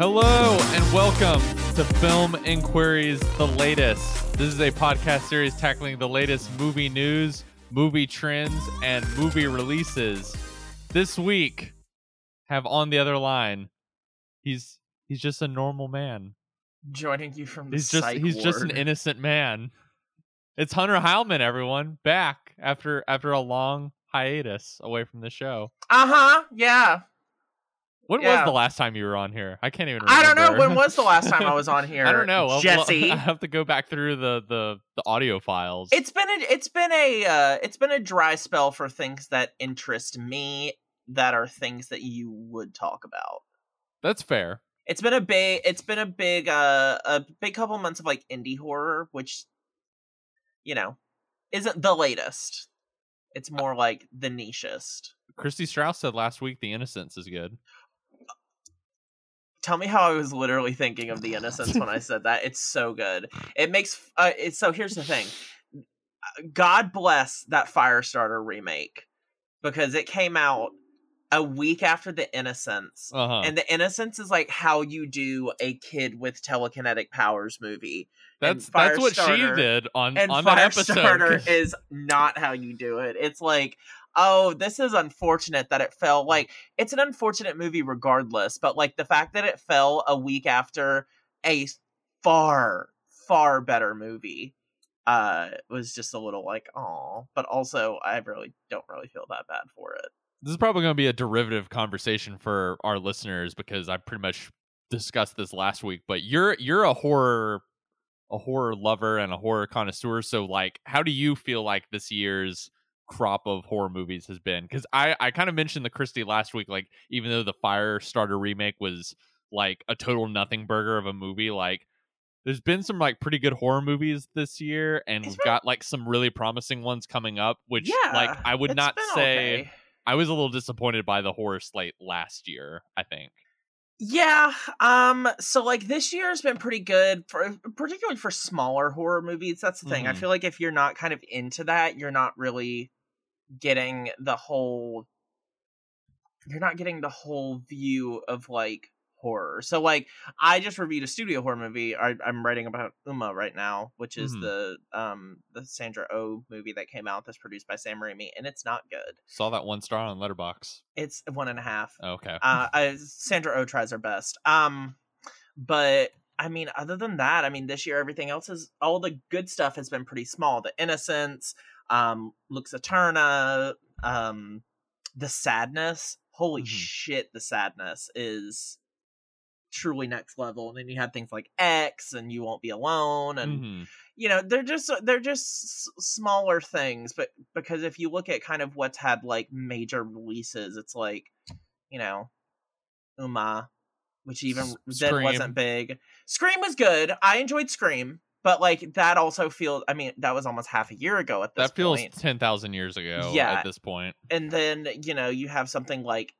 Hello and welcome to Film Inquiry's, the latest. This is a podcast series tackling the latest movie news, movie trends, and movie releases. This week, have on the other line, he's he's just a normal man. Joining you from the He's just he's just an innocent man. It's Hunter Heilman, everyone, back after after a long hiatus away from the show. Uh-huh. Yeah. When Yeah. was the last time you were on here? I can't even remember. I don't know when was the last time I was on here. I don't know. I'll- Jesse. I have to go back through the the, the audio files. it's been a it's been a uh it's been a dry spell for things that interest me that are things that you would talk about. That's fair. It's been a big it's been a big uh a big couple months of like indie horror which you know isn't the latest. It's more like the nichest. Christy Strauss said last week the Innocence is good. Tell me how I was literally thinking of the innocence when I said that. It's so good. It makes uh, it's so here's the thing. God bless that Firestarter remake because it came out a week after the Innocence. Uh huh. And the Innocence is like how you do a kid with telekinetic powers movie. That's that's what she did on And on that episode. Firestarter is not how you do it. It's like, oh, this is unfortunate that it fell. Like, it's an unfortunate movie regardless, but like the fact that it fell a week after a far, far better movie uh was just a little like oh but also i really don't really feel that bad for it this is probably going to be a derivative conversation for our listeners because I pretty much discussed this last week. But you're you're a horror a horror lover and a horror connoisseur. So like, how do you feel like this year's crop of horror movies has been? Because I I kind of mentioned the Christie last week. Like, even though the Firestarter remake was like a total nothing burger of a movie, like. There's been some like pretty good horror movies this year, and It's we've been- got like some really promising ones coming up. Which, yeah like, I would not say okay. I was a little disappointed by the horror slate last year, I think. Yeah, um so like this year's been pretty good for particularly for smaller horror movies. That's the thing. I Mhm. feel like if you're not kind of into that, you're not really getting the whole you're not getting the whole view of like horror. So like I just reviewed a studio horror movie. I, I'm writing about Umma right now, which is Mhm. the um the Sandra Oh movie that came out that's produced by Sam Raimi, and it's not good. Saw that one star on Letterboxd. It's one and a half Okay. uh I, sandra oh tries her best um but i mean other than that i mean this year everything else is all the good stuff has been pretty small the innocence um lux aeterna um the sadness holy Mhm. shit the sadness is truly next level. And then you had things like x and you won't be alone and Mhm. you know they're just they're just smaller things but because if you look at kind of what's had like major releases it's like you know umma which even S- then wasn't big. Scream was good. I enjoyed scream but like that also feels i mean that was almost half a year ago at this That feels point 10,000 years ago Yeah. at this point. and then you know you have something like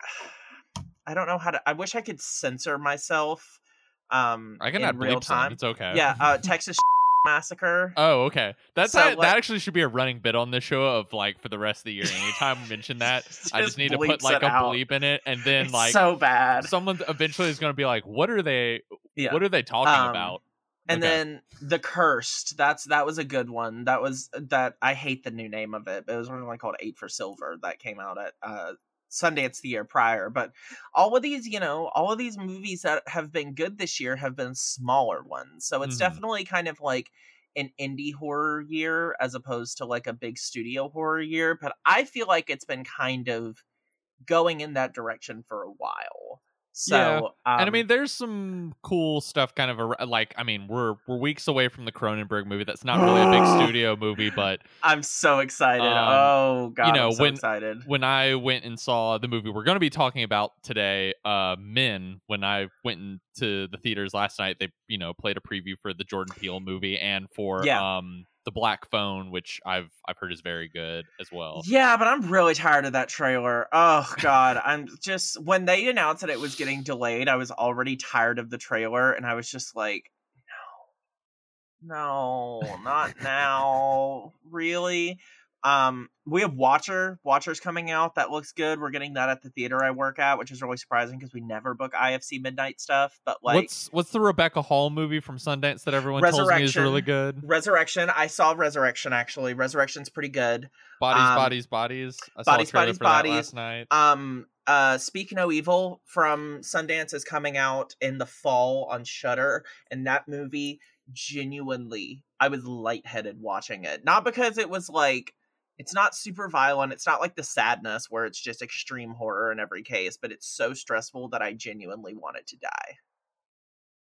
i don't know how to i wish i could censor myself um I can in add real time It's okay. yeah uh texas massacre Oh, okay. That's So, that, like- that actually should be a running bit on this show of like for the rest of the year. Anytime we mention that, I just need to put like a out. bleep in it, and then It's like so bad someone eventually is going to be like, "What are they? yeah What are they talking Um, about?" and okay. then the cursed that's that was a good one that was that i hate the new name of it but it was originally called eight for silver that came out at uh sundance the year prior but all of these you know all of these movies that have been good this year have been smaller ones so it's Mhm. definitely kind of like an indie horror year as opposed to like a big studio horror year but i feel like it's been kind of going in that direction for a while so Yeah. um, and I mean, there's some cool stuff. Kind of ar- like, I mean, we're we're weeks away from the Cronenberg movie. That's not really a big studio movie, but I'm so excited. Um, oh god, you know, so when- excited. when I went and saw the movie we're going to be talking about today, uh, Men, when I went into the theaters last night, they you know played a preview for the Jordan Peele movie and for Yeah. um the Black Phone, which I've I've heard is very good as well. Yeah, but I'm really tired of that trailer. Oh god, I'm just when they announced that it was getting delayed, I was already tired of the trailer and I was just like, no. No, not now. Really? Um, we have Watcher. Watcher's coming out. That looks good. We're getting that at the theater I work at, which is really surprising because we never book IFC midnight stuff. But like, what's what's the Rebecca Hall movie from Sundance that everyone tells me is really good? Resurrection. I saw Resurrection actually. Resurrection's pretty good. Bodies, Um, bodies, bodies. I Bodies, Bodies, for that Bodies. last night. Um, uh, Speak No Evil from Sundance is coming out in the fall on Shudder, and that movie genuinely, I was lightheaded watching it. Not because it was like it's not super violent. It's not like the sadness where it's just extreme horror in every case, but it's so stressful that I genuinely wanted to die.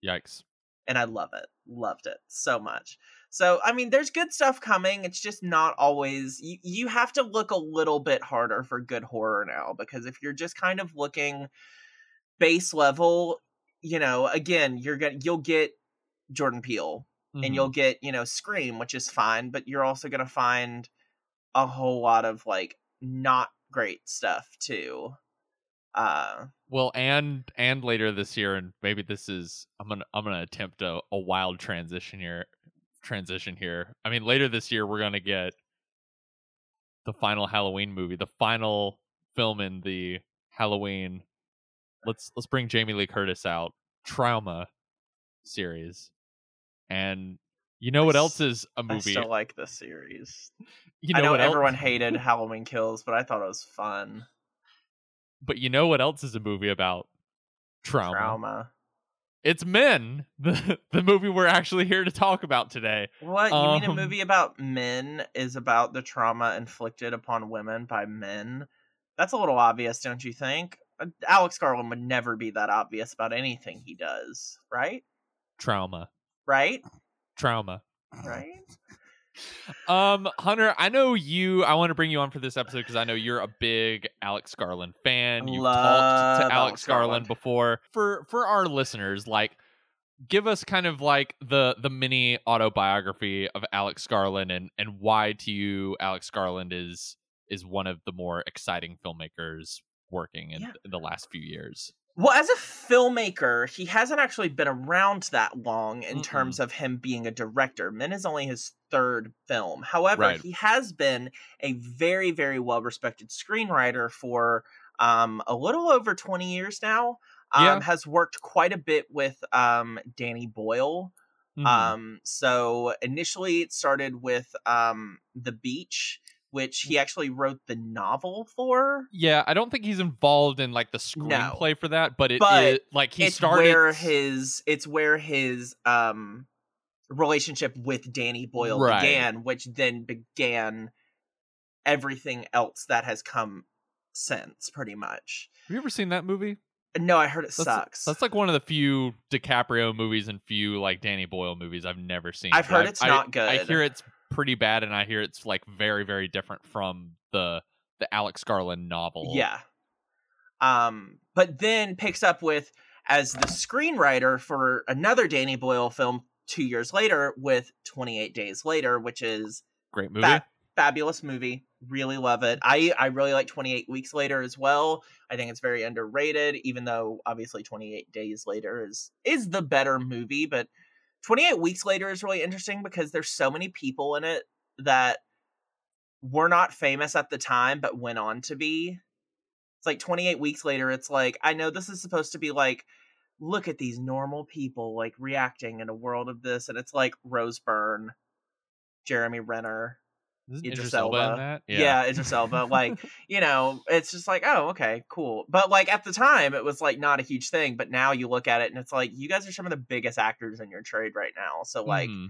Yikes. And I love it. Loved it so much. So, I mean, there's good stuff coming. It's just not always you, you have to look a little bit harder for good horror now because if you're just kind of looking base level, you know, again, you're going to you'll get Jordan Peele Mhm. and you'll get, you know, Scream, which is fine, but you're also going to find a whole lot of like not great stuff too. Uh Well, and and later this year, and maybe this is I'm gonna I'm gonna attempt a, a wild transition here. Transition here. I mean, later this year we're gonna get the final Halloween movie, the final film in the Halloween. Let's let's bring Jamie Lee Curtis out. Trauma series, and you know what else is a movie? I still like the series. you know, I know what else- everyone hated Halloween Kills, but I thought it was fun. but you know what else is a movie about? Trauma. Trauma. It's Men, the the movie we're actually here to talk about today. What? You mean a Um, movie about men is about the trauma inflicted upon women by men? That's a little obvious, don't you think? Uh, Alex Garland would never be that obvious about anything he does, right? Trauma. Right? Trauma. Right? Um, Hunter, I know you. I want to bring you on for this episode because I know you're a big Alex Garland fan. You've talked to Alex Alex Garland Garland. before. For for our listeners, like, give us kind of like the the mini autobiography of Alex Garland and and why to you Alex Garland is is one of the more exciting filmmakers working in, Yeah. in the last few years. Well, as a filmmaker, he hasn't actually been around that long in Mm-mm. terms of him being a director. Men is only his third film. However, Right. he has been a very, very well respected screenwriter for um, a little over 20 years now. Um, Yeah. Has worked quite a bit with um, Danny Boyle. Mhm. Um, so initially it started with um, The Beach, which he actually wrote the novel for. Yeah, I don't think he's involved in like the screenplay for that, but it, But it- like he it's started where his it's where his um relationship with Danny Boyle Right. began, which then began everything else that has come since, pretty much. Have you ever seen that movie? No, I heard it That's, sucks. That's like one of the few DiCaprio movies and few like Danny Boyle movies I've never seen. I've heard I- it's I- not good. I hear it's pretty bad, and I hear it's like very, very different from the the Alex Garland novel. Yeah. Um, but then picks up with as the screenwriter for another Danny Boyle film two years later with 28 Days Later, which is great movie. Fa- fabulous movie. Really love it. I I really like 28 Weeks Later as well. I think it's very underrated, even though obviously 28 Days Later is is the better movie. But 28 Weeks Later is really interesting because there's so many people in it that were not famous at the time but went on to be. It's like 28 weeks later. It's like I know this is supposed to be like look at these normal people like reacting in a world of this, and it's like Rose Byrne, Jeremy Renner, Isn't Idris Idris Elba in Elba. that? yeah, Idris Elba. Like, you know, it's just like, oh, okay, cool. But like at the time, it was like not a huge thing. But now you look at it and it's like, you guys are some of the biggest actors in your trade right now. So like, Mhm.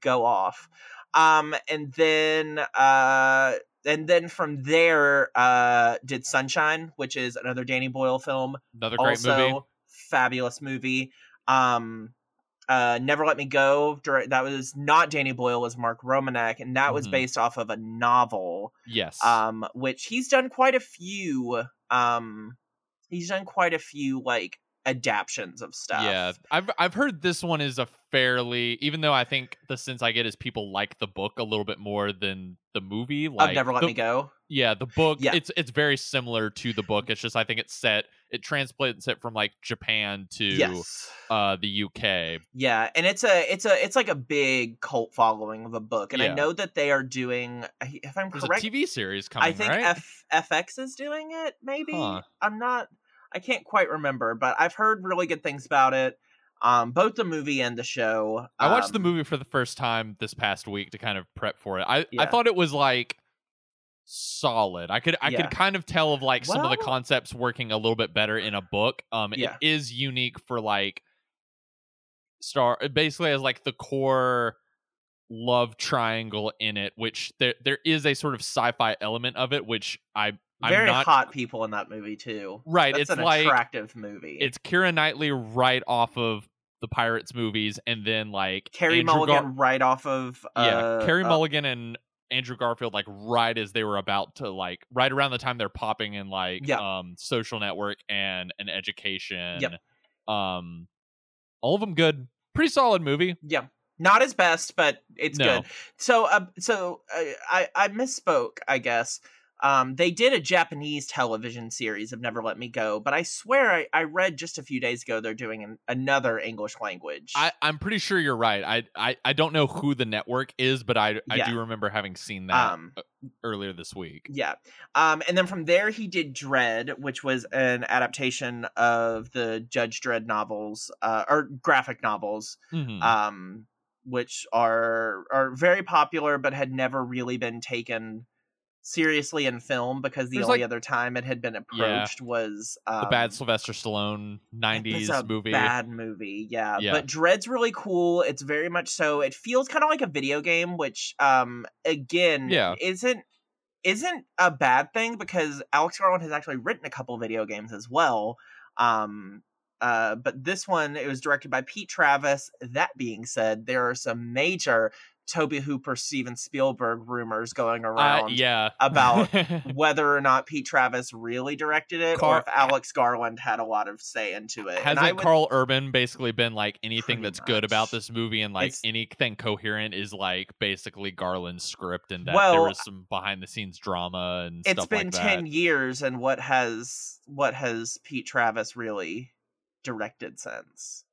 go off. Um, and then uh, and then from there, uh, did Sunshine, which is another Danny Boyle film. another great also, movie. fabulous movie. Um, uh, Never Let Me Go. direct- That was not Danny Boyle, was Mark Romanek, and that was Mhm. based off of a novel Yes. um which he's done quite a few um he's done quite a few like adaptions of stuff Yeah, I've I've heard this one is a fairly even though I think the sense I get is people like the book a little bit more than the movie. Like of never let the- me go Yeah, the book Yeah. it's it's very similar to the book. It's just I think it's set it translates it from like Japan to yes. uh the UK. Yeah, and it's a it's a it's like a big cult following of a book, and I know that they are doing. If I'm There's correct, a TV series coming, I think right? F, FX is doing it. Maybe Huh. I'm not. I can't quite remember, but I've heard really good things about it. Um, both the movie and the show. I watched the Um, movie for the first time this past week to kind of prep for it. I I thought it was like solid. I could I Yeah. could kind of tell of like some of the concepts working a little bit better in a book. Um Yeah. it is unique for like star basically has like the core love triangle in it which there there is a sort of sci-fi element of it which I I'm Very not hot people in that movie too. right That's it's an like attractive movie. it's Keira Knightley right off of the Pirates movies and then like Carey Andrew Gar- Mulligan right off of yeah, uh, Carey uh, Mulligan and Andrew Garfield like right as they were about to like right around the time they're popping in like Yeah. um social network and an education. Yep. Um all of them good. Pretty solid movie. Yeah, not his best, but it's No. good. So, uh, so uh, I I misspoke, I guess. Um, they did a Japanese television series of Never Let Me Go, but I swear I, I read just a few days ago they're doing an, another English language. I, I'm pretty sure you're right. I, I I don't know who the network is, but I I Yeah. do remember having seen that um, earlier this week. yeah. Um, and then from there he did Dredd, which was an adaptation of the Judge Dredd novels, uh, or graphic novels. Mhm. um, which are are very popular but had never really been taken seriously in film because the There's, only like- other time it had been approached was um, the bad Sylvester Stallone 90s a movie. Bad movie, yeah. Yeah. But Dredd's really cool. It's very much so. It feels kind of like a video game, which um again Yeah. isn't isn't a bad thing because Alex Garland has actually written a couple video games as well. Um uh, but this one it was directed by Pete Travis. That being said, there are some major Tobe Hooper, Steven Spielberg rumors going Uh, around yeah. about whether or not Pete Travis really directed it Car- or if Alex Garland had a lot of say into it. Hasn't would- Karl Urban basically been like anything Pretty that's good about this movie and like It's- anything coherent is like basically Garland's script and that there was some behind the scenes drama and it's stuff been like 10 years and what has what has Pete Travis really directed since?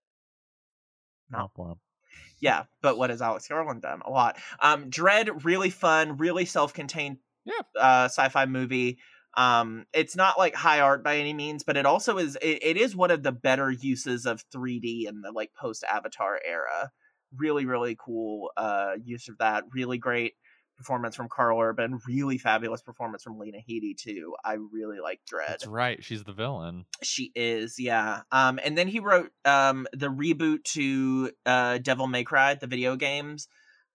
No. Yeah, but what has Alex Garland done? A lot. Um, Dredd, really fun, really self-contained, Yeah. uh, sci-fi movie. Um, it's not like high art by any means, but it also is. It, it is one of the better uses of 3D in the like post-Avatar era. Really, really cool uh, use of that. Really great performance from Karl Urban. Really fabulous performance from Lena Headey too. I really like Dredd That's right. She's the villain. she is yeah um and then he wrote um the reboot to uh devil may cry the video games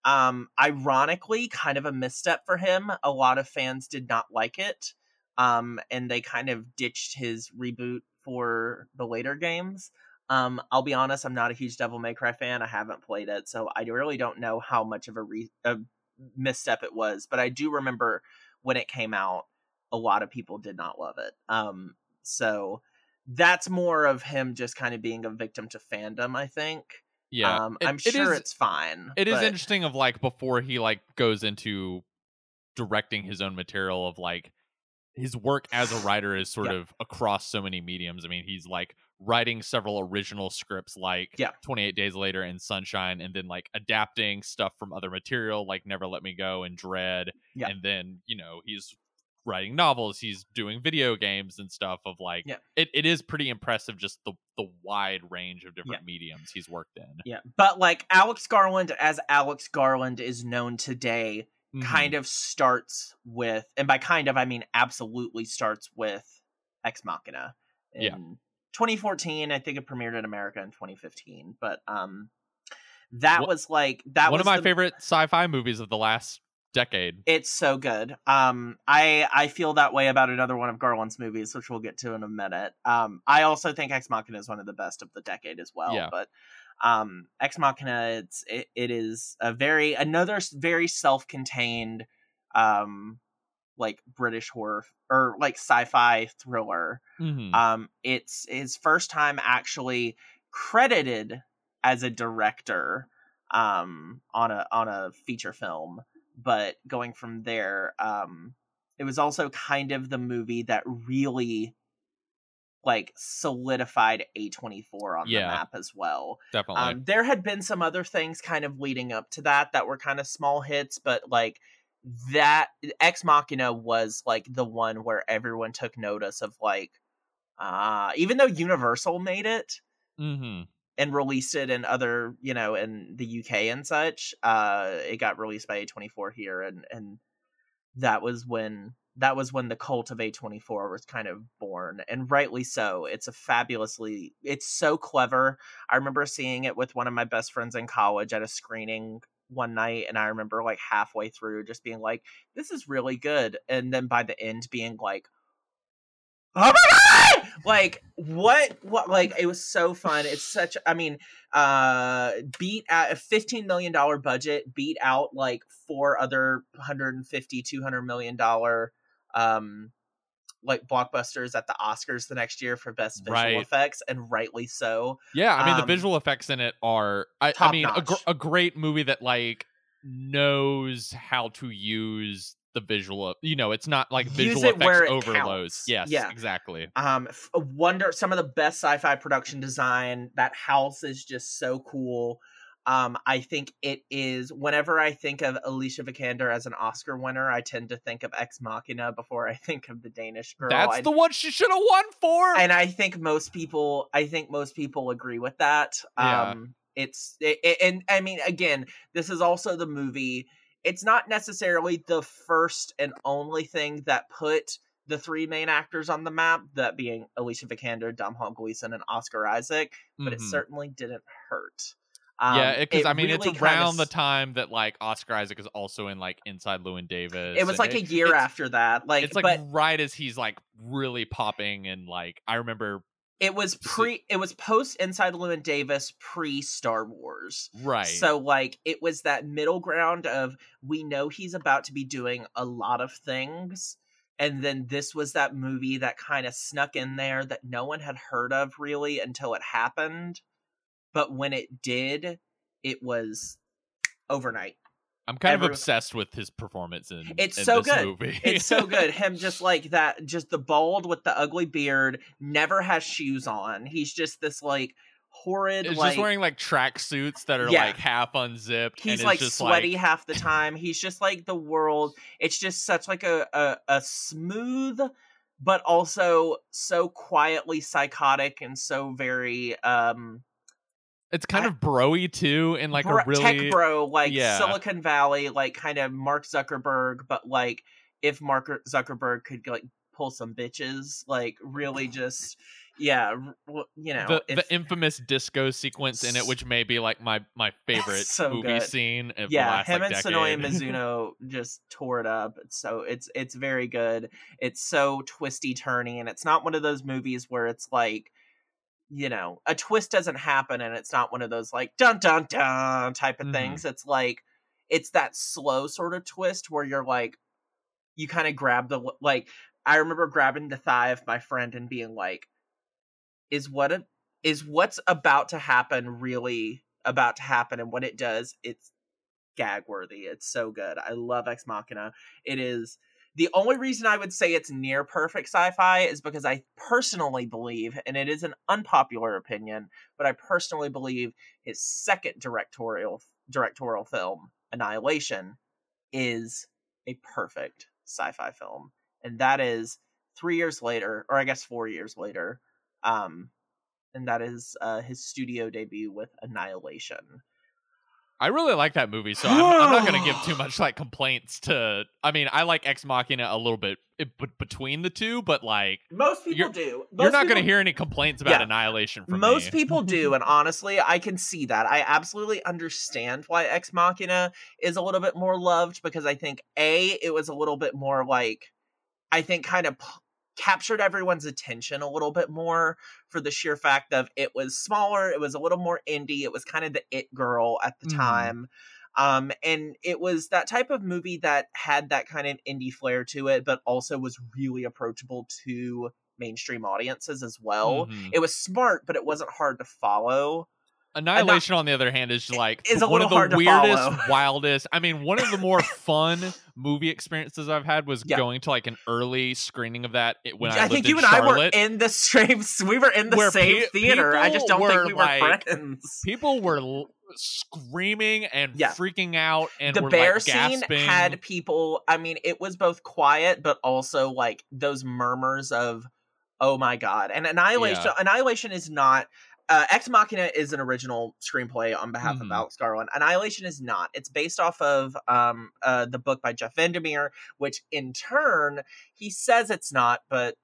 um ironically kind of a misstep for him a lot of fans did not like it um and they kind of ditched his reboot for the later games um i'll be honest i'm not a huge devil may cry fan i haven't played it so i really don't know how much of a, re- a misstep it was but i do remember when it came out a lot of people did not love it um so that's more of him just kind of being a victim to fandom i think Yeah. um It- i'm it sure is- it's fine It is but- interesting of like before he like goes into directing his own material of like his work as a writer is sort Yeah. of across so many mediums. I mean, he's like writing several original scripts like Yeah. 28 Days Later and Sunshine and then like adapting stuff from other material like Never Let Me Go and Dredd. Yeah. And then, you know, he's writing novels, he's doing video games and stuff of like Yeah. it, it is pretty impressive just the the wide range of different mediums he's worked in. yeah but like alex garland as alex garland is known today Mm-hmm. kind of starts with and by kind of i mean absolutely starts with ex machina in Yeah. 2014 i think it premiered in america in 2015 but um that Wha- was like that one of my the- favorite sci-fi movies of the last decade. it's so good um i i feel that way about another one of garland's movies which we'll get to in a minute um i also think ex machina is one of the best of the decade as well Yeah. but um ex machina it's it, it is a very another very self-contained um like british horror or like sci-fi thriller Mhm. um it's his first time actually credited as a director um on a on a feature film but going from there um it was also kind of the movie that really like solidified A24 on Yeah. the map as well. Definitely. Um, there had been some other things kind of leading up to that that were kind of small hits, but like that Ex Machina was like the one where everyone took notice of like uh even though Universal made it mm-hmm. and released it in other, you know, in the UK and such, uh it got released by A24 here and and that was when that was when the cult of A24 was kind of born and rightly so. It's a fabulously it's so clever. I remember seeing it with one of my best friends in college at a screening one night and I remember like halfway through just being like this is really good and then by the end being like Oh my god! Like what what like it was so fun. It's such I mean, uh beat at a 15 million dollar budget, beat out like four other 150 200 million dollar um like blockbusters at the Oscars the next year for best visual Right. effects and rightly so. Yeah, I mean the Um, visual effects in it are I, I mean a, gr- a great movie that like knows how to use the visual you know it's not like visual effects overloads yes Yeah. exactly um wonder some of the best sci-fi production design that house is just so cool um i think it is whenever i think of alicia vikander as an oscar winner i tend to think of ex machina before i think of the danish girl that's the one she should have won for and i think most people i think most people agree with that Yeah. um it's it, it- and i mean again this is also the movie it's not necessarily the first and only thing that put the three main actors on the map that being alicia vikander domhnall gleeson and oscar isaac but it Mhm. certainly didn't hurt yeah Um, because i mean really it's kinda around the time that like oscar isaac is also in like inside llewyn davis it was like a year after that like it's like but right as he's like really popping and like i remember it was pre it was post inside llewyn davis pre star wars right So like it was that middle ground of we know he's about to be doing a lot of things and then this was that movie that kind of snuck in there that no one had heard of really until it happened. But when it did, it was overnight. i'm kind everyone- of obsessed with his performance in It's in so this good. movie It's so good. Him just like that, just the bald with the ugly beard, never has shoes on. He's just this like horrid It's like just wearing like track suits that are Yeah. like half unzipped. he's like sweaty Like, half the time he's just like the world it's just such like a, a a smooth but also so quietly psychotic and so very um it's kind I- of broy too, in like bro- a really tech bro like yeah. silicon valley like kind of mark zuckerberg but like if mark er, zuckerberg could like pull some bitches like really just yeah you know the, if, the infamous disco sequence in it, which may be like my my favorite so movie good. scene of the yeah, last him like, and Sonoya. Mizuno just tore it up. So it's it's very good. It's so twisty turny, and it's not one of those movies where it's like, you know, a twist doesn't happen, and it's not one of those like dun dun dun type of Mhm. things. It's like it's that slow sort of twist where you're like, you kind of grab the like. I remember grabbing the thigh of my friend and being like, "Is what a, is what's about to happen really about to happen?" And when it does, it's gag worthy. It's so good. I love Ex Machina. It is the only reason I would say it's near perfect sci-fi is because I personally believe, and it is an unpopular opinion, but I personally believe his second directorial directorial film, Annihilation, is a perfect sci-fi film, and that is three years later, or I guess four years later, um, and that is uh, his studio debut with Annihilation. I really like that movie, so I'm, I'm not going to give too much like complaints to. I mean, I like Ex Machina a little bit eh, it, but between the two, but like Most people You're- do. you're not going to hear any complaints about Yeah. Annihilation from Most me. people do, and honestly, I can see that. I absolutely understand why Ex Machina is a little bit more loved because I think a it was a little bit more like I think kind of p- captured everyone's attention a little bit more for the sheer fact of it was smaller, it was a little more indie, it was kind of the it girl at the Mhm. time. Um, and it was that type of movie that had that kind of indie flair to it, but also was really approachable to mainstream audiences as well Mhm. it was smart, but it wasn't hard to follow. Annihilation, on the other hand, is like is one of the weirdest, wildest. I mean, one of the more fun movie experiences I've had was Yeah. going to like an early screening of that when I, I, think in you and I were in the same. We were in the same pe- theater. I just don't think we were like, friends. People were l- screaming and Yeah. freaking out, and the were, bear like, scene had people. I mean, it was both quiet, but also like those murmurs of, "Oh my god!" And Annihilation. Yeah. Annihilation is not. Uh, Ex Machina is an original screenplay on behalf Mhm. of Alex Garland. Annihilation is not. It's based off of um, uh, the book by Jeff Vandermeer, which in turn he says it's not, but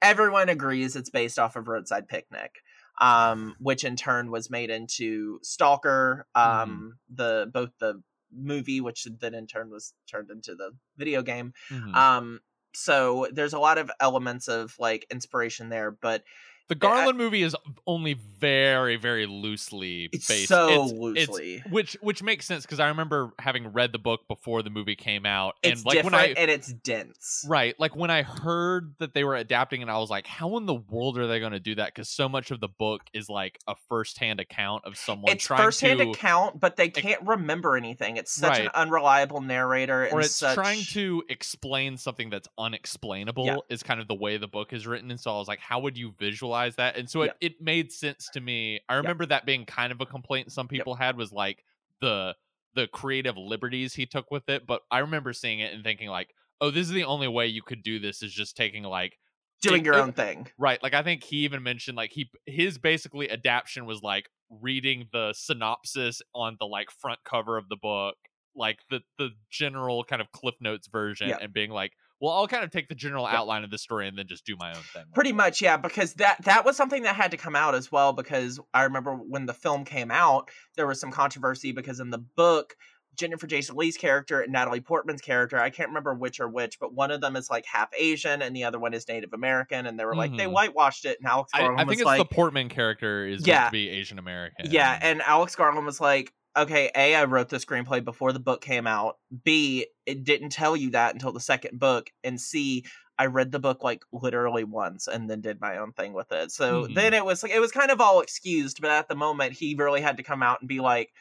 everyone agrees it's based off of Roadside Picnic, um, which in turn was made into Stalker, um, the both the movie, which then in turn was turned into the video game. Um, so there's a lot of elements of like inspiration there, but the Garland movie is only very, very loosely it's based. so It's- it's- loosely. which which makes sense because I remember having read the book before the movie came out, and It's like different when I and it's dense. Right. Like when I heard that they were adapting and I was like, how in the world are they going to do that? Because so much of the book is like a firsthand account of someone trying to It's trying firsthand to account, but they can't remember anything. It's such an unreliable narrator, and or it's such... trying to explain something that's unexplainable Yeah. is kind of the way the book is written. And so I was like, how would you visualize that? And so it, it made sense to me. I remember that being kind of a complaint some people had was like the the creative liberties he took with it. But I remember seeing it and thinking like, oh, this is the only way you could do this is just taking like doing it- your it- own thing. Right. Like I think he even mentioned like he his basically adaptation was like reading the synopsis on the like front cover of the book, like the the general kind of Cliff Notes version and being like, well, I'll kind of take the general outline of the story and then just do my own thing. Pretty much, yeah, because that that was something that had to come out as well. Because I remember when the film came out, there was some controversy because in the book, Jennifer Jason Lee's character and Natalie Portman's character, I can't remember which are which, but one of them is like half Asian and the other one is Native American, and they were like they Mhm. whitewashed it, and Alex I, Garland I think was it's like, the Portman character is Yeah. meant to be Asian American. Yeah, and Alex Garland was like, okay, A, I wrote the screenplay before the book came out. B, it didn't tell you that until the second book. And C, I read the book like literally once and then did my own thing with it. So Mhm. then it was like it was kind of all excused, but at the moment he really had to come out and be like,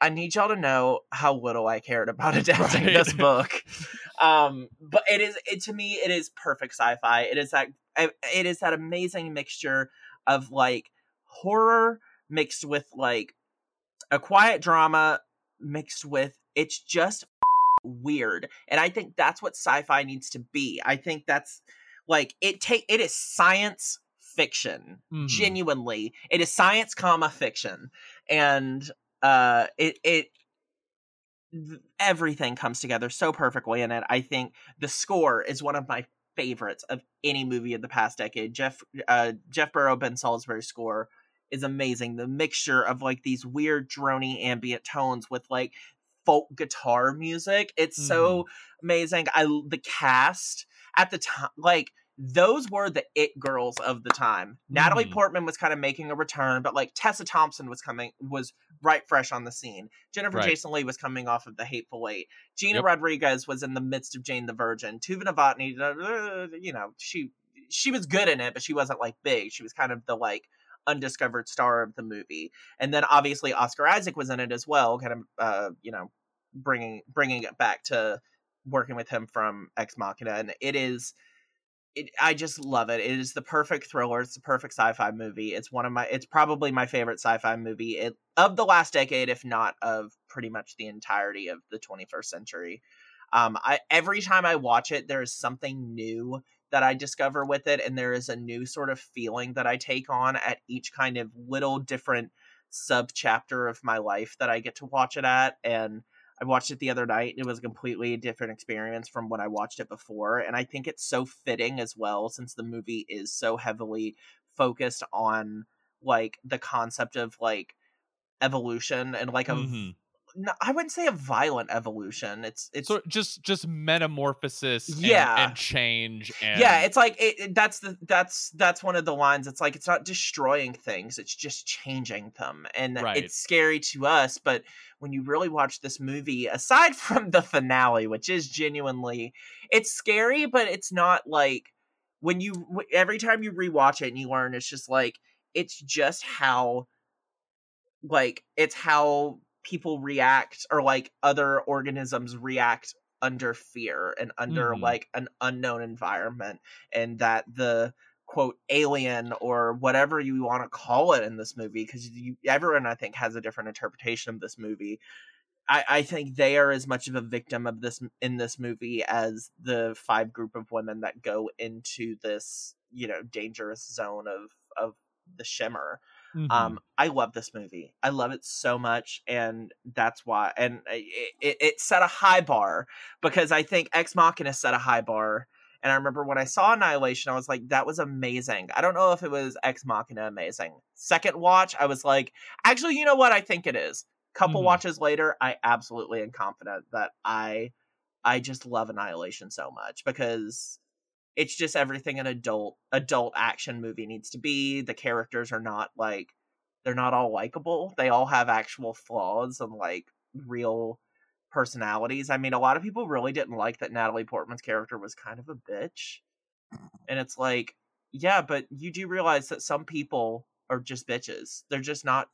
I need y'all to know how little I cared about adapting Right. this book. um, but it is it to me it is perfect sci-fi. It is that it is that amazing mixture of like horror mixed with like a quiet drama mixed with it's just weird. And i think that's what sci-fi needs to be. I think that's like it take it is science fiction Mhm. genuinely. It is science comma fiction. And uh it it everything comes together so perfectly in it. I think the score is one of my favorites of any movie of the past decade. Jeff uh geoff barrow ben salisbury score is amazing the mixture of like these weird drony ambient tones with like folk guitar music it's so amazing I the cast at the time like those were the it girls of the time. Natalie Mhm. Portman was kind of making a return, but like Tessa Thompson was coming was right fresh on the scene. Jennifer Right. Jason Lee was coming off of The Hateful Eight. Gina Yep. Rodriguez was in the midst of Jane the Virgin. Tuva Novotny, you know, she she was good in it, but she wasn't like big. She was kind of the like undiscovered star of the movie. And then obviously Oscar Isaac was in it as well, kind of uh, you know, bringing bringing it back to working with him from Ex Machina, and it is. It, I just love it. It is the perfect thriller. It's the perfect sci-fi movie. It's one of my. It's probably my favorite sci-fi movie it, of the last decade, if not of pretty much the entirety of the 21st century. Um, I every time I watch it, there is something new that I discover with it, and there is a new sort of feeling that I take on at each kind of little different sub chapter of my life that I get to watch it at, and I watched it the other night. and It was a completely different experience from when I watched it before. And I think it's so fitting as well, since the movie is so heavily focused on like the concept of like evolution and like a Mhm. No, I wouldn't say a violent evolution. It's it's So just just metamorphosis, Yeah. and, change, and yeah, it's like it, it- that's the that's that's one of the lines. It's like it's not destroying things; it's just changing them, and Right. it's scary to us. But when you really watch this movie, aside from the finale, which is genuinely, it's scary, but it's not like when you every time you rewatch it and you learn, it's just like it's just how like it's how people react or like other organisms react under fear and under Mhm. like an unknown environment and that the quote alien or whatever you want to call it in this movie because everyone i think has a different interpretation of this movie I, I think they are as much of a victim of this in this movie as the five group of women that go into this you know dangerous zone of of the shimmer Mhm. um i love this movie. I love it so much and that's why and it, it, it set a high bar because i think ex machina set a high bar and i remember when i saw annihilation i was like that was amazing. I don't know if it was ex machina amazing. Second watch i was like actually you know what? I think it is. Couple Mhm. watches later i absolutely am confident that i i just love annihilation so much because it's just everything an adult adult action movie needs to be. The characters are not like they're not all likable. They all have actual flaws and like real personalities. I mean a lot of people really didn't like that natalie portman's character was kind of a bitch. And it's like yeah but you do realize that some people are just bitches. They're just not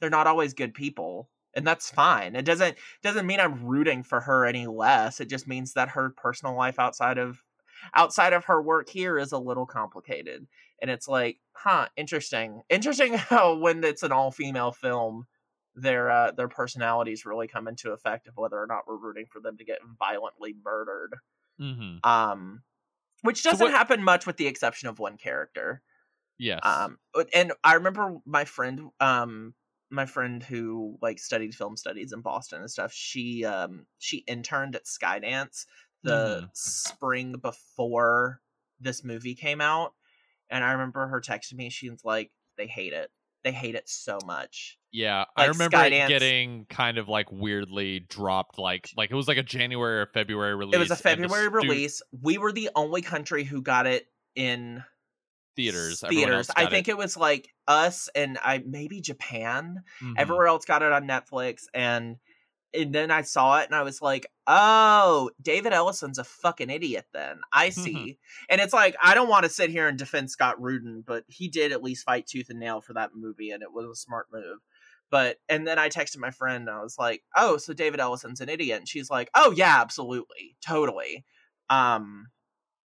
they're not always good people and that's fine. It doesn't doesn't mean i'm rooting for her any less. It just means that her personal life outside of outside of her work here is a little complicated and it's like huh interesting. Interesting how when it's an all-female film their uh, their personalities really come into effect of whether or not we're rooting for them to get violently murdered. Mhm. um which doesn't what- happen much with the exception of one character. Yes. Um and i remember my friend um my friend who like studied film studies in boston and stuff she um she interned at skydance the Mhm. spring before this movie came out and i remember her texting me she's like they hate it they hate it so much Yeah, I Like remember it getting kind of like weirdly dropped, like like it was like a January or February release. it was a february stu- release we were the only country who got it in theaters. theaters i think it. it was like us and i maybe japan Mhm. everywhere else got it on netflix and and then i saw it and i was like oh david ellison's a fucking idiot then. I see. And it's like i don't want to sit here and defend scott rudin but he did at least fight tooth and nail for that movie and it was a smart move. But and then i texted my friend and i was like oh so david ellison's an idiot. And she's like oh yeah absolutely. Totally. Um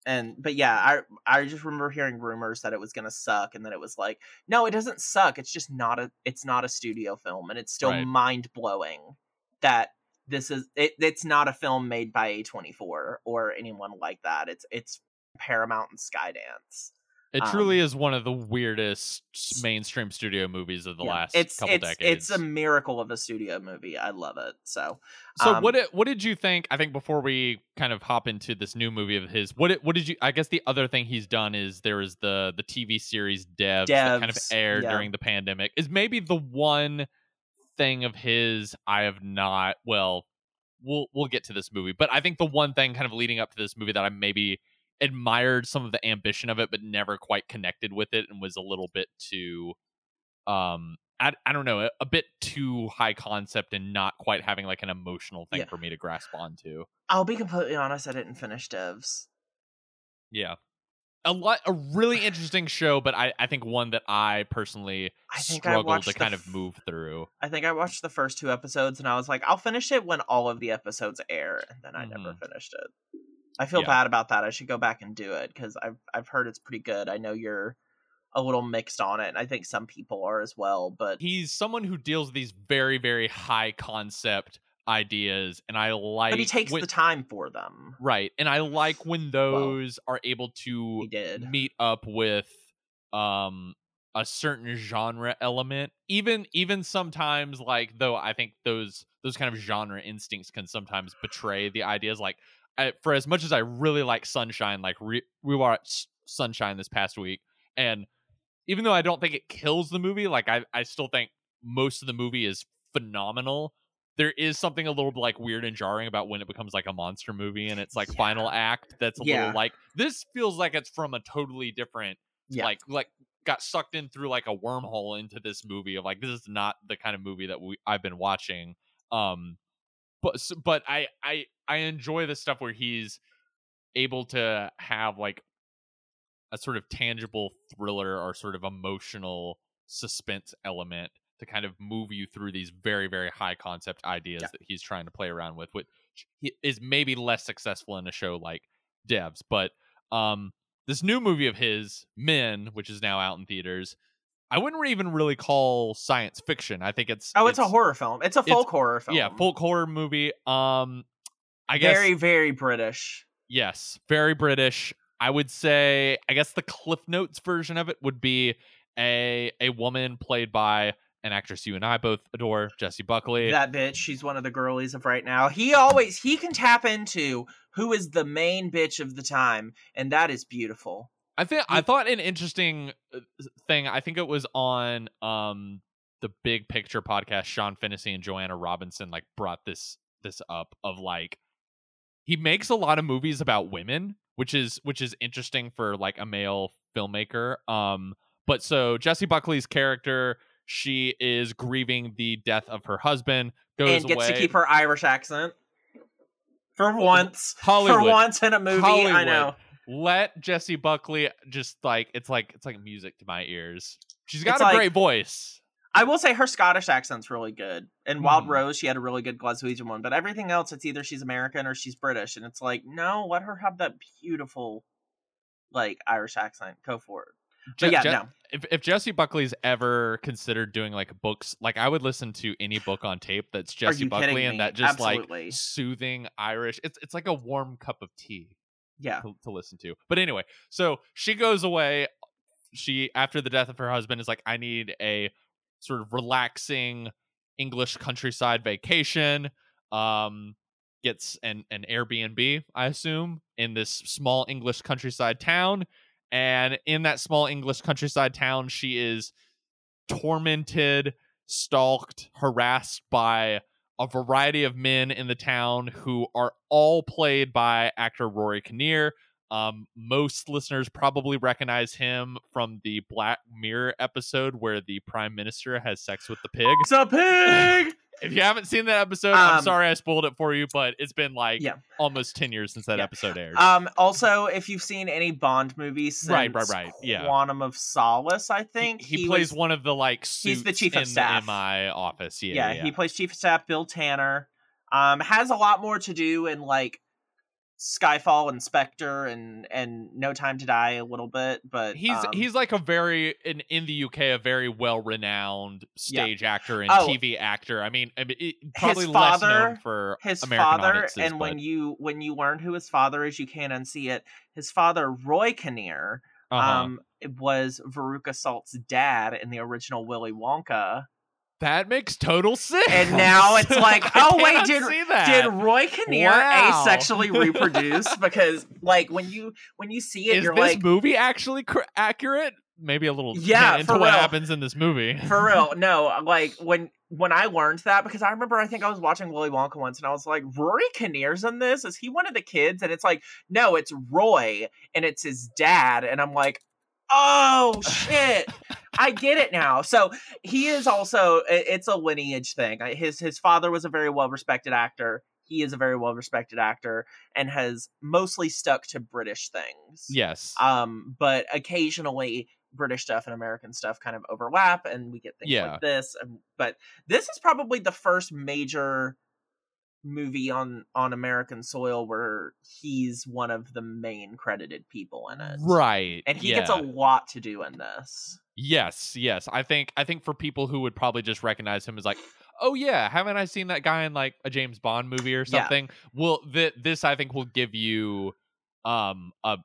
and but yeah i i just remember hearing rumors that it was gonna suck and then it was like no it doesn't suck. It's just not a it's not a studio film and it's still Right. mind-blowing that this is it, it's not a film made by a24 or anyone like that it's it's paramount and skydance It um, truly is one of the weirdest mainstream studio movies of the Yeah. last it's couple it's decades. it's a miracle of a studio movie i love it so So Um, what did, what did you think? I think before we kind of hop into this new movie of his, what did, what did you? I guess the other thing he's done is there is the the TV series Devs, that kind of Devs, aired yeah. during the pandemic. Is maybe the one thing of his I have not. Well, we'll we'll get to this movie, but I think the one thing kind of leading up to this movie that I maybe admired some of the ambition of it, but never quite connected with it, and was a little bit too um I, I don't know a, a bit too high concept and not quite having like an emotional thing Yeah. for me to grasp onto i'll be completely honest i didn't finish devs yeah a lot a really interesting show but i i think one that i personally I think I struggled watched to kind of move through I think I watched the first two episodes and I was like, I'll finish it when all of the episodes air, and then I never finished it. I feel Mm-hmm. Yeah. bad about that. I should go back and do it because I've I've heard it's pretty good. I know you're a little mixed on it, and I think some people are as well. But he's someone who deals with these very very high concept ideas and i like but he takes when- the time for them. right and i like when those are able to meet up with um a certain genre element even even sometimes like though i think those those kind of genre instincts can sometimes betray the ideas like I, for as much as i really like sunshine like re- we watched sunshine this past week and even though i don't think it kills the movie like i i still think most of the movie is phenomenal there is something a little like weird and jarring about when it becomes like a monster movie and it's like final act that's a Yeah. little like this feels like it's from a totally different Yeah. like like got sucked in through like a wormhole into this movie of like this is not the kind of movie that we I've been watching um but but I I I enjoy the stuff where he's able to have like a sort of tangible thriller or sort of emotional suspense element to kind of move you through these very very high concept ideas Yeah. that he's trying to play around with which he- is maybe less successful in a show like devs but um this new movie of his men which is now out in theaters i wouldn't even really call science fiction i think it's Oh, it's, a horror film. It's a it's- folk horror film. yeah folk horror movie um i guess very very British. Yes, very British. I would say, I guess the Cliff Notes version of it would be a a woman played by an actress you and I both adore, Jessie Buckley. That bitch, she's one of the girlies of right now. He always he can tap into who is the main bitch of the time, and that is beautiful. I think I thought an interesting uh, thing. I think it was on um the Big Picture podcast. Sean Fennessey and Joanna Robinson like brought this this up of like he makes a lot of movies about women, which is which is interesting for like a male filmmaker. Um, but so Jessie Buckley's character, she is grieving the death of her husband, goes and gets away. to keep her Irish accent. For once. Hollywood. For once in a movie, I know. Let Jessie Buckley just like it's like it's like music to my ears. She's got It's a like- great voice. I will say her Scottish accent's really good. And Wild Mhm. Rose, she had a really good Glaswegian one, but everything else, it's either she's American or she's British, and it's like, no, let her have that beautiful, like Irish accent. Go for it. Je- yeah, Je- no, if if Jessie Buckley's ever considered doing like books, like I would listen to any book on tape that's Jesse Buckley and that just Absolutely. like soothing Irish. It's it's like a warm cup of tea yeah, to, to listen to. But anyway, so she goes away. She after the death of her husband is like, I need a sort of relaxing English countryside vacation. Um, gets an an Airbnb, I assume, in this small English countryside town. And in that small English countryside town, she is tormented, stalked, harassed by a variety of men in the town who are all played by actor Rory Kinnear. Um, most listeners probably recognize him from the Black Mirror episode where the Prime Minister has sex with the pig. it's a pig. If you haven't seen that episode, I'm Um, sorry I spoiled it for you, but it's been like Yeah. almost 10 years since that Yeah. episode aired. Um, also, if you've seen any Bond movies, since Right, right, right, yeah. Quantum of Solace, I He- think he, plays was- one of the like he's the chief of staff. MI office. Yeah, yeah, yeah, he plays chief of staff Bill Tanner. Um, has a lot more to do in like Skyfall and Spectre and and No Time to Die a little bit, but he's um, he's like a very in in the UK a very well renowned Yeah. stage actor and Oh. TV actor. I mean, I mean it, probably less father- known for his American father and but- when you when you learn who his father is you can't unsee it his father roy kinnear uh-huh. um was veruca salt's dad in the original willy wonka that makes total sense. And now it's like, oh, wait, did- did roy kinnear Wow. asexually reproduce because like when you when you see it is you're this like movie actually cr- accurate? Maybe a little Yeah, into for what real. happens in this movie. for real no like when when i learned that because i remember i think i was watching willy wonka once and i was like rory kinnear's in this is he one of the kids and it's like no it's roy and it's his dad and i'm like oh shit. I get it now. So he is also it's a lineage thing. His his father was a very well respected actor. He is a very well respected actor and has mostly stuck to british things. Yes. um but occasionally british stuff and american stuff kind of overlap and we get things Yeah. like this but this is probably the first major movie on on american soil where he's one of the main credited people in it right. and he yeah. gets a lot to do in this Yes, yes. I think I think for people who would probably just recognize him as like, oh yeah, haven't I seen that guy in like a James Bond movie or Yeah. something? Well, th- this I think will give you um a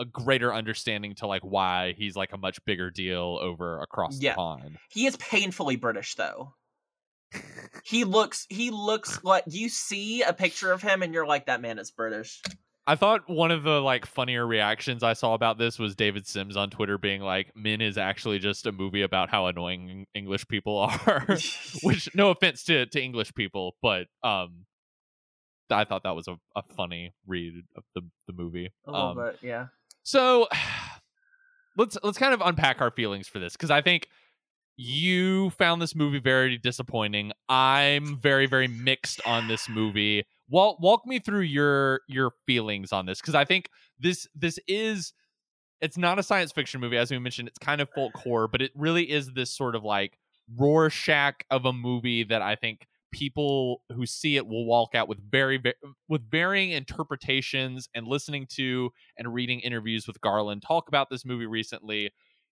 a greater understanding to like why he's like a much bigger deal over across Yeah. the pond. he is painfully british though he looks he looks like you see a picture of him and you're like that man is british I thought one of the like funnier reactions I saw about this was David Sims on Twitter being like, "Men is actually just a movie about how annoying English people are." Which, no offense to to English people, but um, I thought that was a, a funny read of the the movie. a little Um, bit yeah So let's let's kind of unpack our feelings for this because I think you found this movie very disappointing. I'm very very mixed on this movie. Walk walk me through your your feelings on this because I think this this is it's not a science fiction movie as we mentioned. It's kind of folk horror, but it really is this sort of like Rorschach of a movie that I think people who see it will walk out with very, very with varying interpretations and listening to and reading interviews with Garland talk about this movie recently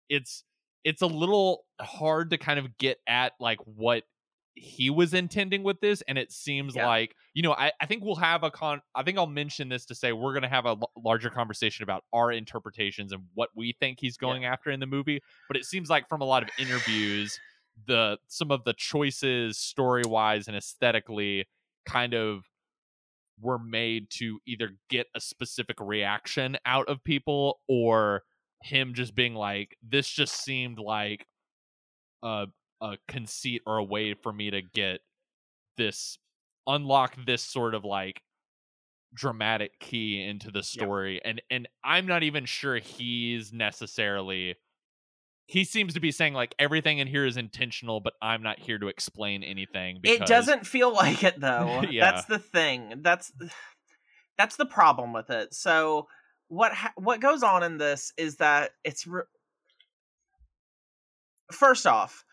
it's it's a little hard to kind of get at like what he was intending with this and it seems Yeah. like you know I, I think we'll have a con i think i'll mention this to say we're going to have a l- larger conversation about our interpretations and what we think he's going after in the movie but it seems like from a lot of interviews the some of the choices story wise and aesthetically kind of were made to either get a specific reaction out of people or him just being like this just seemed like a a conceit or a way for me to get this unlock this sort of like dramatic key into the story and and I'm not even sure he's necessarily he seems to be saying like everything in here is intentional but I'm not here to explain anything because It doesn't feel like it though. Yeah. That's the thing. That's that's the problem with it. So what ha- what goes on in this is that it's re- first off,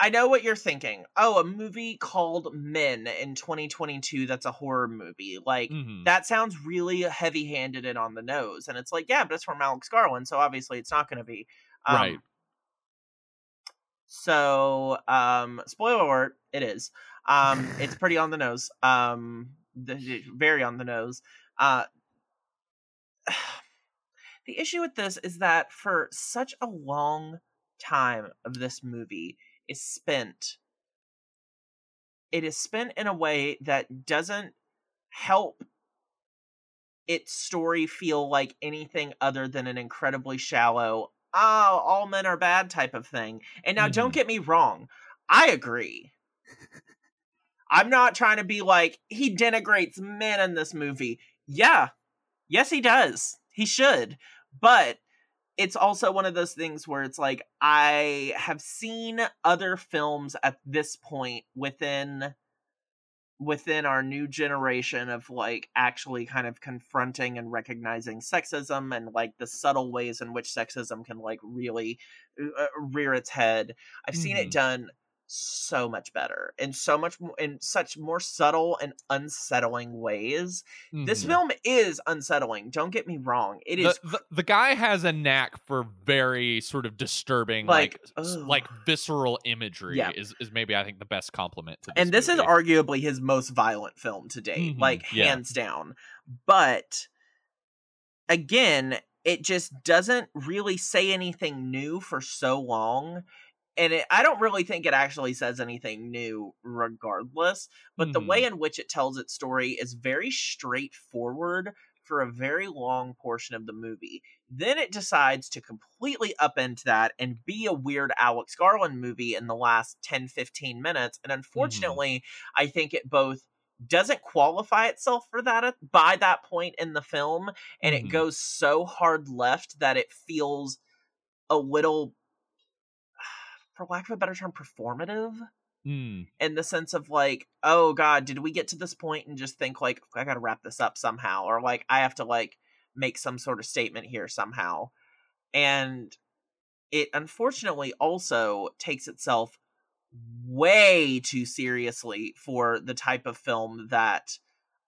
I know what you're thinking. Oh, a movie called Men in 2022 that's a horror movie. Like Mhm. that sounds really heavy-handed and on the nose. And it's like, yeah, but it's from Alex Garland, so obviously it's not going to be. Um, Right. So, um, spoiler alert, it is. Um, it's pretty on the nose. Um, the, very on the nose. Uh, the issue with this is that for such a long time of this movie is spent it is spent in a way that doesn't help its story feel like anything other than an incredibly shallow oh all men are bad type of thing. And now don't Mhm. get me wrong i agree. I'm not trying to be like he denigrates men in this movie. Yeah yes he does he should but it's also one of those things where it's like I have seen other films at this point within within our new generation of like actually kind of confronting and recognizing sexism and like the subtle ways in which sexism can like really uh, rear its head. I've seen it Mhm. done so much better in so much more in such more subtle and unsettling ways. This Mhm. film is unsettling. Don't get me wrong. It the, is the, the guy has a knack for very sort of disturbing Like, like ugh. like visceral imagery Yeah. is, is maybe i think the best compliment to this and this movie. is arguably his most violent film to date, Mhm, like yeah. hands down. But again, it just doesn't really say anything new for so long. And it, I don't really think it actually says anything new, regardless. But the Mhm. way in which it tells its story is very straightforward for a very long portion of the movie. Then it decides to completely upend that and be a weird Alex Garland movie in the last 10, 15 minutes. And unfortunately, I think it both doesn't qualify itself for that by that point in the film and it Mhm. goes so hard left that it feels a little for lack of a better term performative Mm, in the sense of like oh god did we get to this point and just think like i gotta wrap this up somehow or like i have to like make some sort of statement here somehow and it unfortunately also takes itself way too seriously for the type of film that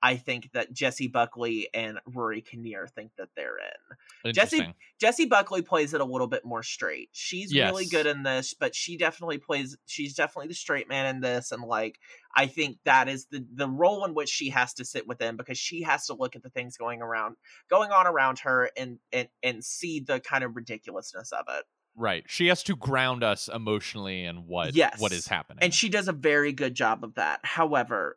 i think that jessie buckley and rory kinnear think that they're in Jesse- Jessie Buckley plays it a little bit more straight. She's really good in this, but she definitely plays she's definitely the straight man in this and like I think that is the the role in which she has to sit within because she has to look at the things going around going on around her and and and see the kind of ridiculousness of it. right she has to ground us emotionally in what Yes. what is happening And she does a very good job of that. However,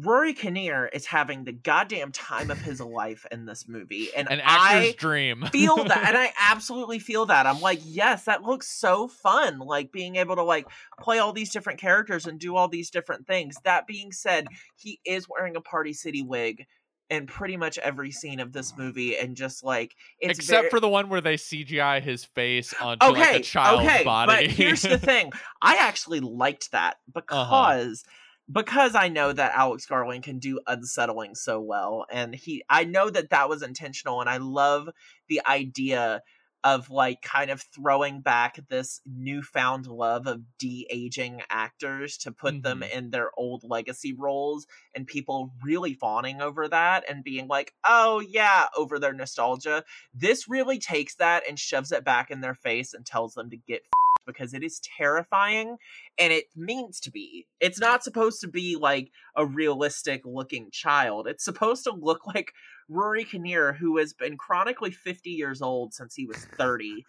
Rory Kinnear is having the goddamn time of his life in this movie and an actor's I dream. feel that and i absolutely feel that. I'm like yes that looks so fun like being able to like play all these different characters and do all these different things. That being said he is wearing a party city wig in pretty much every scene of this movie and just like it's except very- for the one where they cgi his face onto like a child's okay body. Uh-huh. but here's the thing. I actually liked that because because i know that alex garland can do unsettling so well and he i know that that was intentional and i love the idea of like kind of throwing back this newfound love of de-aging actors to put mm-hmm. them in their old legacy roles and people really fawning over that and being like oh yeah over their nostalgia this really takes that and shoves it back in their face and tells them to get because it is terrifying and it means to be. It's not supposed to be like a realistic looking child. It's supposed to look like Rory Kinnear, who has been chronically 50 years old since he was 30.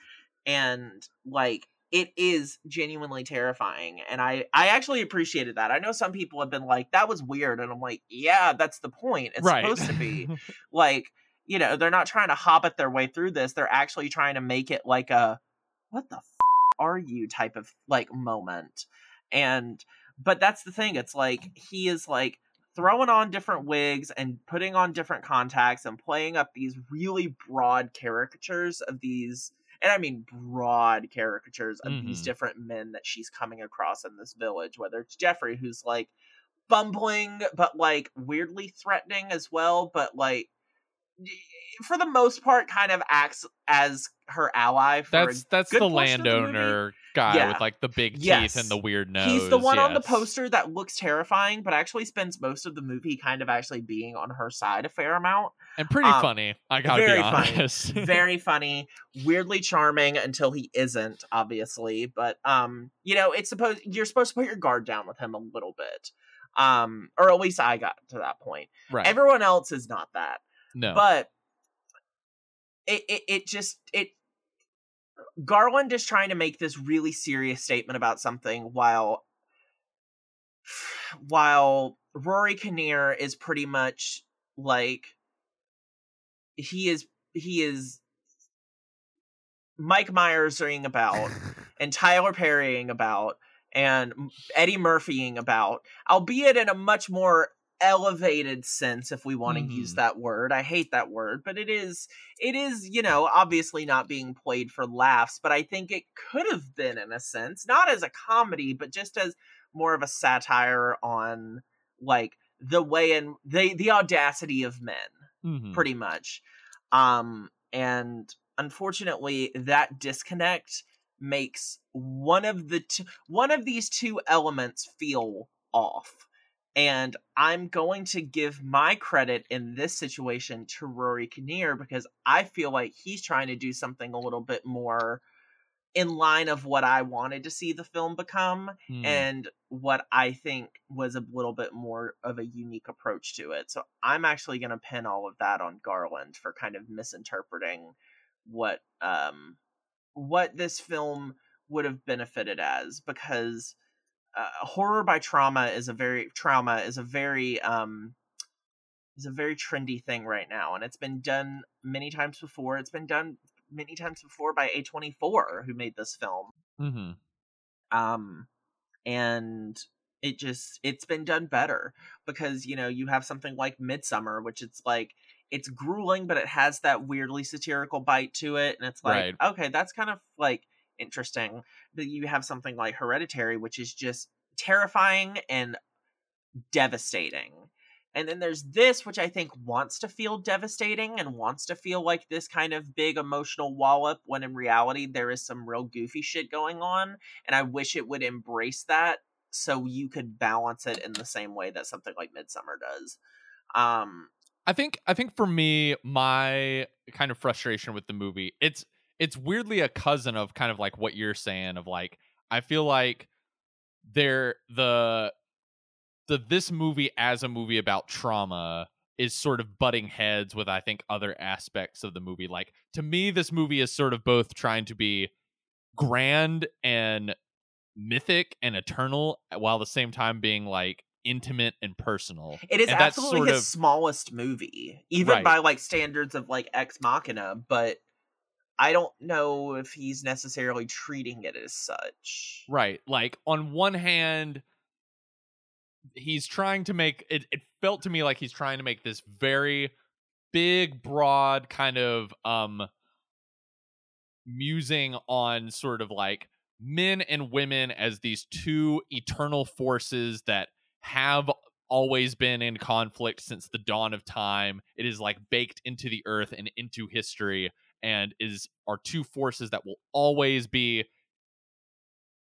and like it is genuinely terrifying and i i actually appreciated that i know some people have been like that was weird and i'm like yeah that's the point it's right. supposed to be like you know they're not trying to hobbit their way through this they're actually trying to make it like a what the are you type of like moment and but that's the thing it's like he is like throwing on different wigs and putting on different contacts and playing up these really broad caricatures of these and I mean broad caricatures of mm-hmm. these different men that she's coming across in this village, whether it's Jeffrey, who's like bumbling but like weirdly threatening as well, but like for the most part kind of acts as her ally that's that's the landowner the guy yeah. with like the big yes. teeth and the weird nose he's the one yes. on the poster that looks terrifying but actually spends most of the movie kind of actually being on her side a fair amount. And pretty um, funny i gotta very be honest. Funny, very funny. Weirdly charming until he isn't obviously but um you know it's supposed you're supposed to put your guard down with him a little bit um or at least i got to that point. Right. Everyone else is not that no. But it, it, it just it Garland is trying to make this really serious statement about something while while Rory Kinnear is pretty much like he is he is Mike Myersing about and Tyler Perrying about and Eddie Murphying about, albeit in a much more elevated sense if we want to mm. use mm-hmm. that word i hate that word but it is it is you know obviously not being played for laughs but i think it could have been in a sense not as a comedy but just as more of a satire on like the way and the the audacity of men mm-hmm. pretty much um and unfortunately that disconnect makes one of the two, one of these two elements feel off and I'm going to give my credit in this situation to Rory Kinnear because I feel like he's trying to do something a little bit more in line of what I wanted to see the film become mm. and what I think was a little bit more of a unique approach to it. So I'm actually going to pin all of that on Garland for kind of misinterpreting what um what this film would have benefited as because uh, horror by trauma is a very trauma is a very um is a very trendy thing right now and it's been done many times before it's been done many times before by a24 who made this film mm-hmm. um and it just it's been done better because you know you have something like Midsommar which it's like it's grueling but it has that weirdly satirical bite to it and it's like right. okay that's kind of like interesting that you have something like Hereditary, which is just terrifying and devastating. And then there's this, which I think wants to feel devastating and wants to feel like this kind of big emotional wallop, when in reality, there is some real goofy shit going on. And I wish it would embrace that so you could balance it in the same way that something like Midsommar does. Um, I think I think for me, my kind of frustration with the movie, it's it's weirdly a cousin of kind of like what you're saying of like I feel like there the the this movie as a movie about trauma is sort of butting heads with I think other aspects of the movie. Like to me this movie is sort of both trying to be grand and mythic and eternal while at the same time being like intimate and personal. It is and absolutely his of, smallest movie, even right. by like standards of like Ex Machina, but I don't know if he's necessarily treating it as such. Right. Like on one hand, he's trying to make it it felt to me like he's trying to make this very big, broad kind of um musing on sort of like men and women as these two eternal forces that have always been in conflict since the dawn of time. It is like baked into the earth and into history and is are two forces that will always be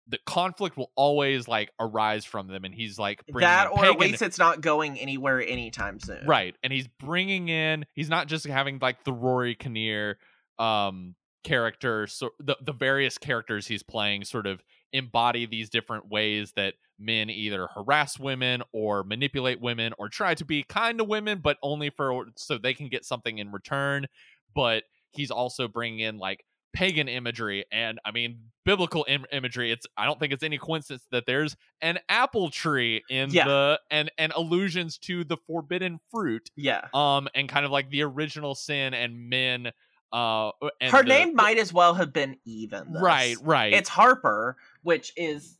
the conflict will always like arise from them and he's like that or pagan- at least it's not going anywhere anytime soon. Right and he's bringing in he's not just having like the rory kinnear um character so the, the various characters he's playing sort of embody these different ways that men either harass women or manipulate women or try to be kind to women but only for so they can get something in return but he's also bringing in like pagan imagery and i mean biblical Im- imagery. It's i don't think it's any coincidence that there's an apple tree in Yeah. the and and allusions to the forbidden fruit yeah. um and kind of like the original sin and men uh and her the- name might as well have been even right right. It's harper which is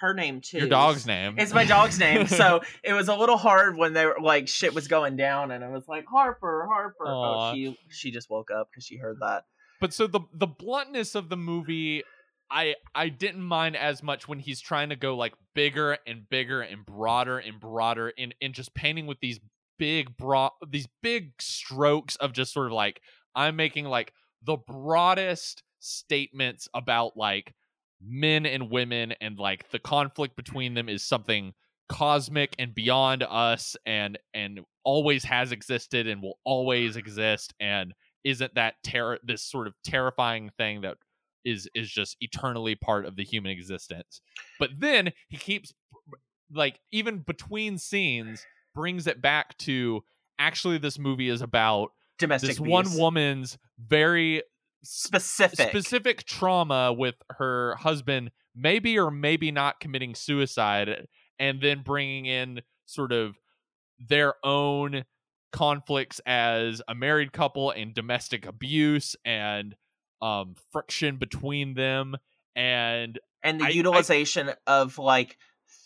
her name too your dog's name It's my dog's name, so it was a little hard when they were like shit was going down, and I was like Harper, Harper. Oh, Aw. Oh, she she just woke up because she heard that. but so the the bluntness of the movie i i didn't mind as much when he's trying to go like bigger and bigger and broader and broader in in just painting with these big broad these big strokes of just sort of like i'm making like the broadest statements about like men and women and like the conflict between them is something cosmic and beyond us and and always has existed and will always exist and isn't that terror this sort of terrifying thing that is is just eternally part of the human existence. But then he keeps like even between scenes brings it back to actually this movie is about Domestic this one woman's very specific. specific trauma with her husband maybe or maybe not committing suicide and then bringing in sort of their own conflicts as a married couple and domestic abuse and um friction between them and and the I- I- utilization of like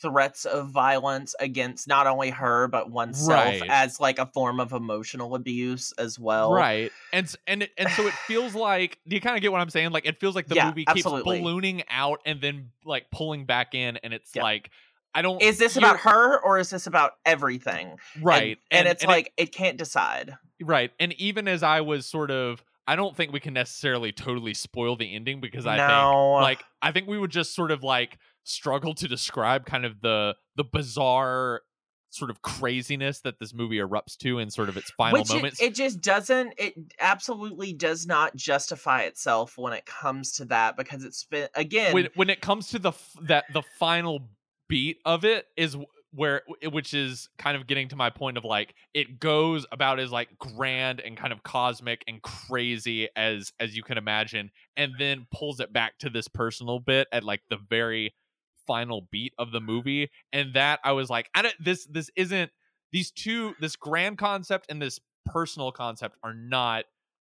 threats of violence against not only her but oneself Right. as like a form of emotional abuse as well. right and and and so it feels like do you kind of get what i'm saying like it feels like the Yeah, movie keeps absolutely. ballooning out and then like pulling back in and it's Yeah. like i don't Is this about her or is this about everything? And- right And, it's it- like it can't decide. Right. And even as I was sort of I don't think we can necessarily totally spoil the ending because I think like I think we would just sort of like struggle to describe kind of the the bizarre sort of craziness that this movie erupts to in sort of its final Which moments. It, just doesn't. It absolutely does not justify itself when it comes to that because it's been again. when when it comes to the f- that the final beat of it is where which is kind of getting to my point of like it goes about as like grand and kind of cosmic and crazy as as you can imagine and then pulls it back to this personal bit at like the very final beat of the movie and that I was like I don't this this isn't these two this grand concept and this personal concept are not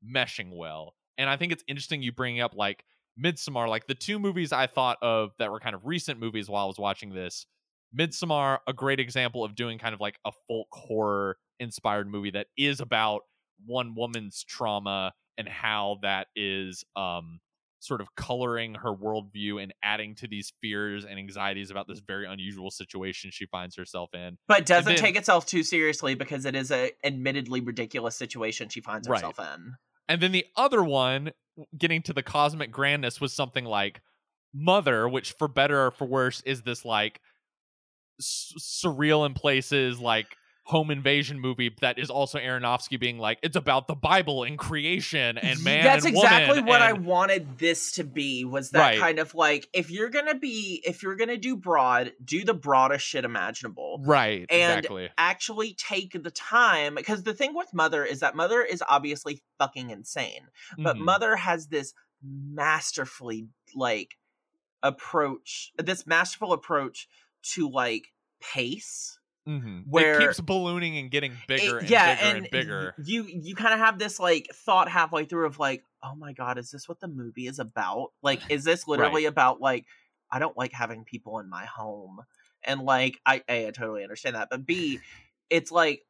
meshing well and I think it's interesting you bring up like Midsommar, like the two movies I thought of that were kind of recent movies while I was watching this. Midsommar, a great example of doing kind of like a folk horror inspired movie that is about one woman's trauma and how that is um sort of coloring her worldview and adding to these fears and anxieties about this very unusual situation she finds herself in. but doesn't then- take itself too seriously because it is a admittedly ridiculous situation she finds Right. herself in. And then the other one, getting to the cosmic grandness, was something like Mother, which for better or for worse is this like s- surreal in places, like home invasion movie that is also Aronofsky being like it's about the Bible and creation and man That's and exactly what I wanted this to be. Was that Right. kind of like if you're gonna be if you're gonna do broad, do the broadest shit imaginable. right And exactly Actually take the time because the thing with Mother is that Mother is obviously fucking insane. but Mhm. mother has this masterfully like approach this masterful approach to like pace Mhm. where- it keeps ballooning and getting bigger It- and yeah bigger and and bigger. you you kind of have this like thought halfway through of like oh my god is this what the movie is about? Like is this literally about like i don't like having people in my home. And like i a i totally understand that but b it's like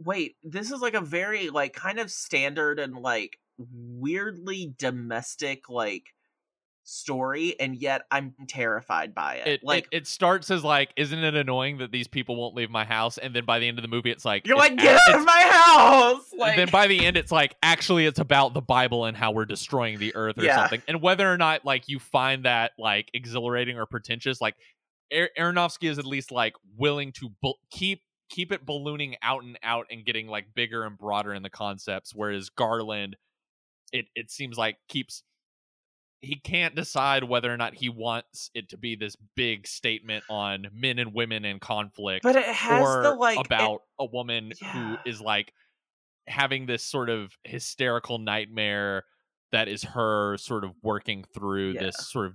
wait this is like a very like kind of standard and like weirdly domestic like story and yet I'm terrified by it. It, like it, it starts as like, isn't it annoying that these people won't leave my house? And then by the end of the movie, it's like you're it's like, get out of my house. Like and then by the end, it's like actually it's about the Bible and how we're destroying the earth or Yeah. something. And whether or not like you find that like exhilarating or pretentious, like Ar- Aronofsky is at least like willing to bu- keep keep it ballooning out and out and getting like bigger and broader in the concepts. Whereas Garland, it it seems like keeps he can't decide whether or not he wants it to be this big statement on men and women in conflict but it has or the like it- about a woman Yeah. who is like having this sort of hysterical nightmare that is her sort of working through Yeah. this sort of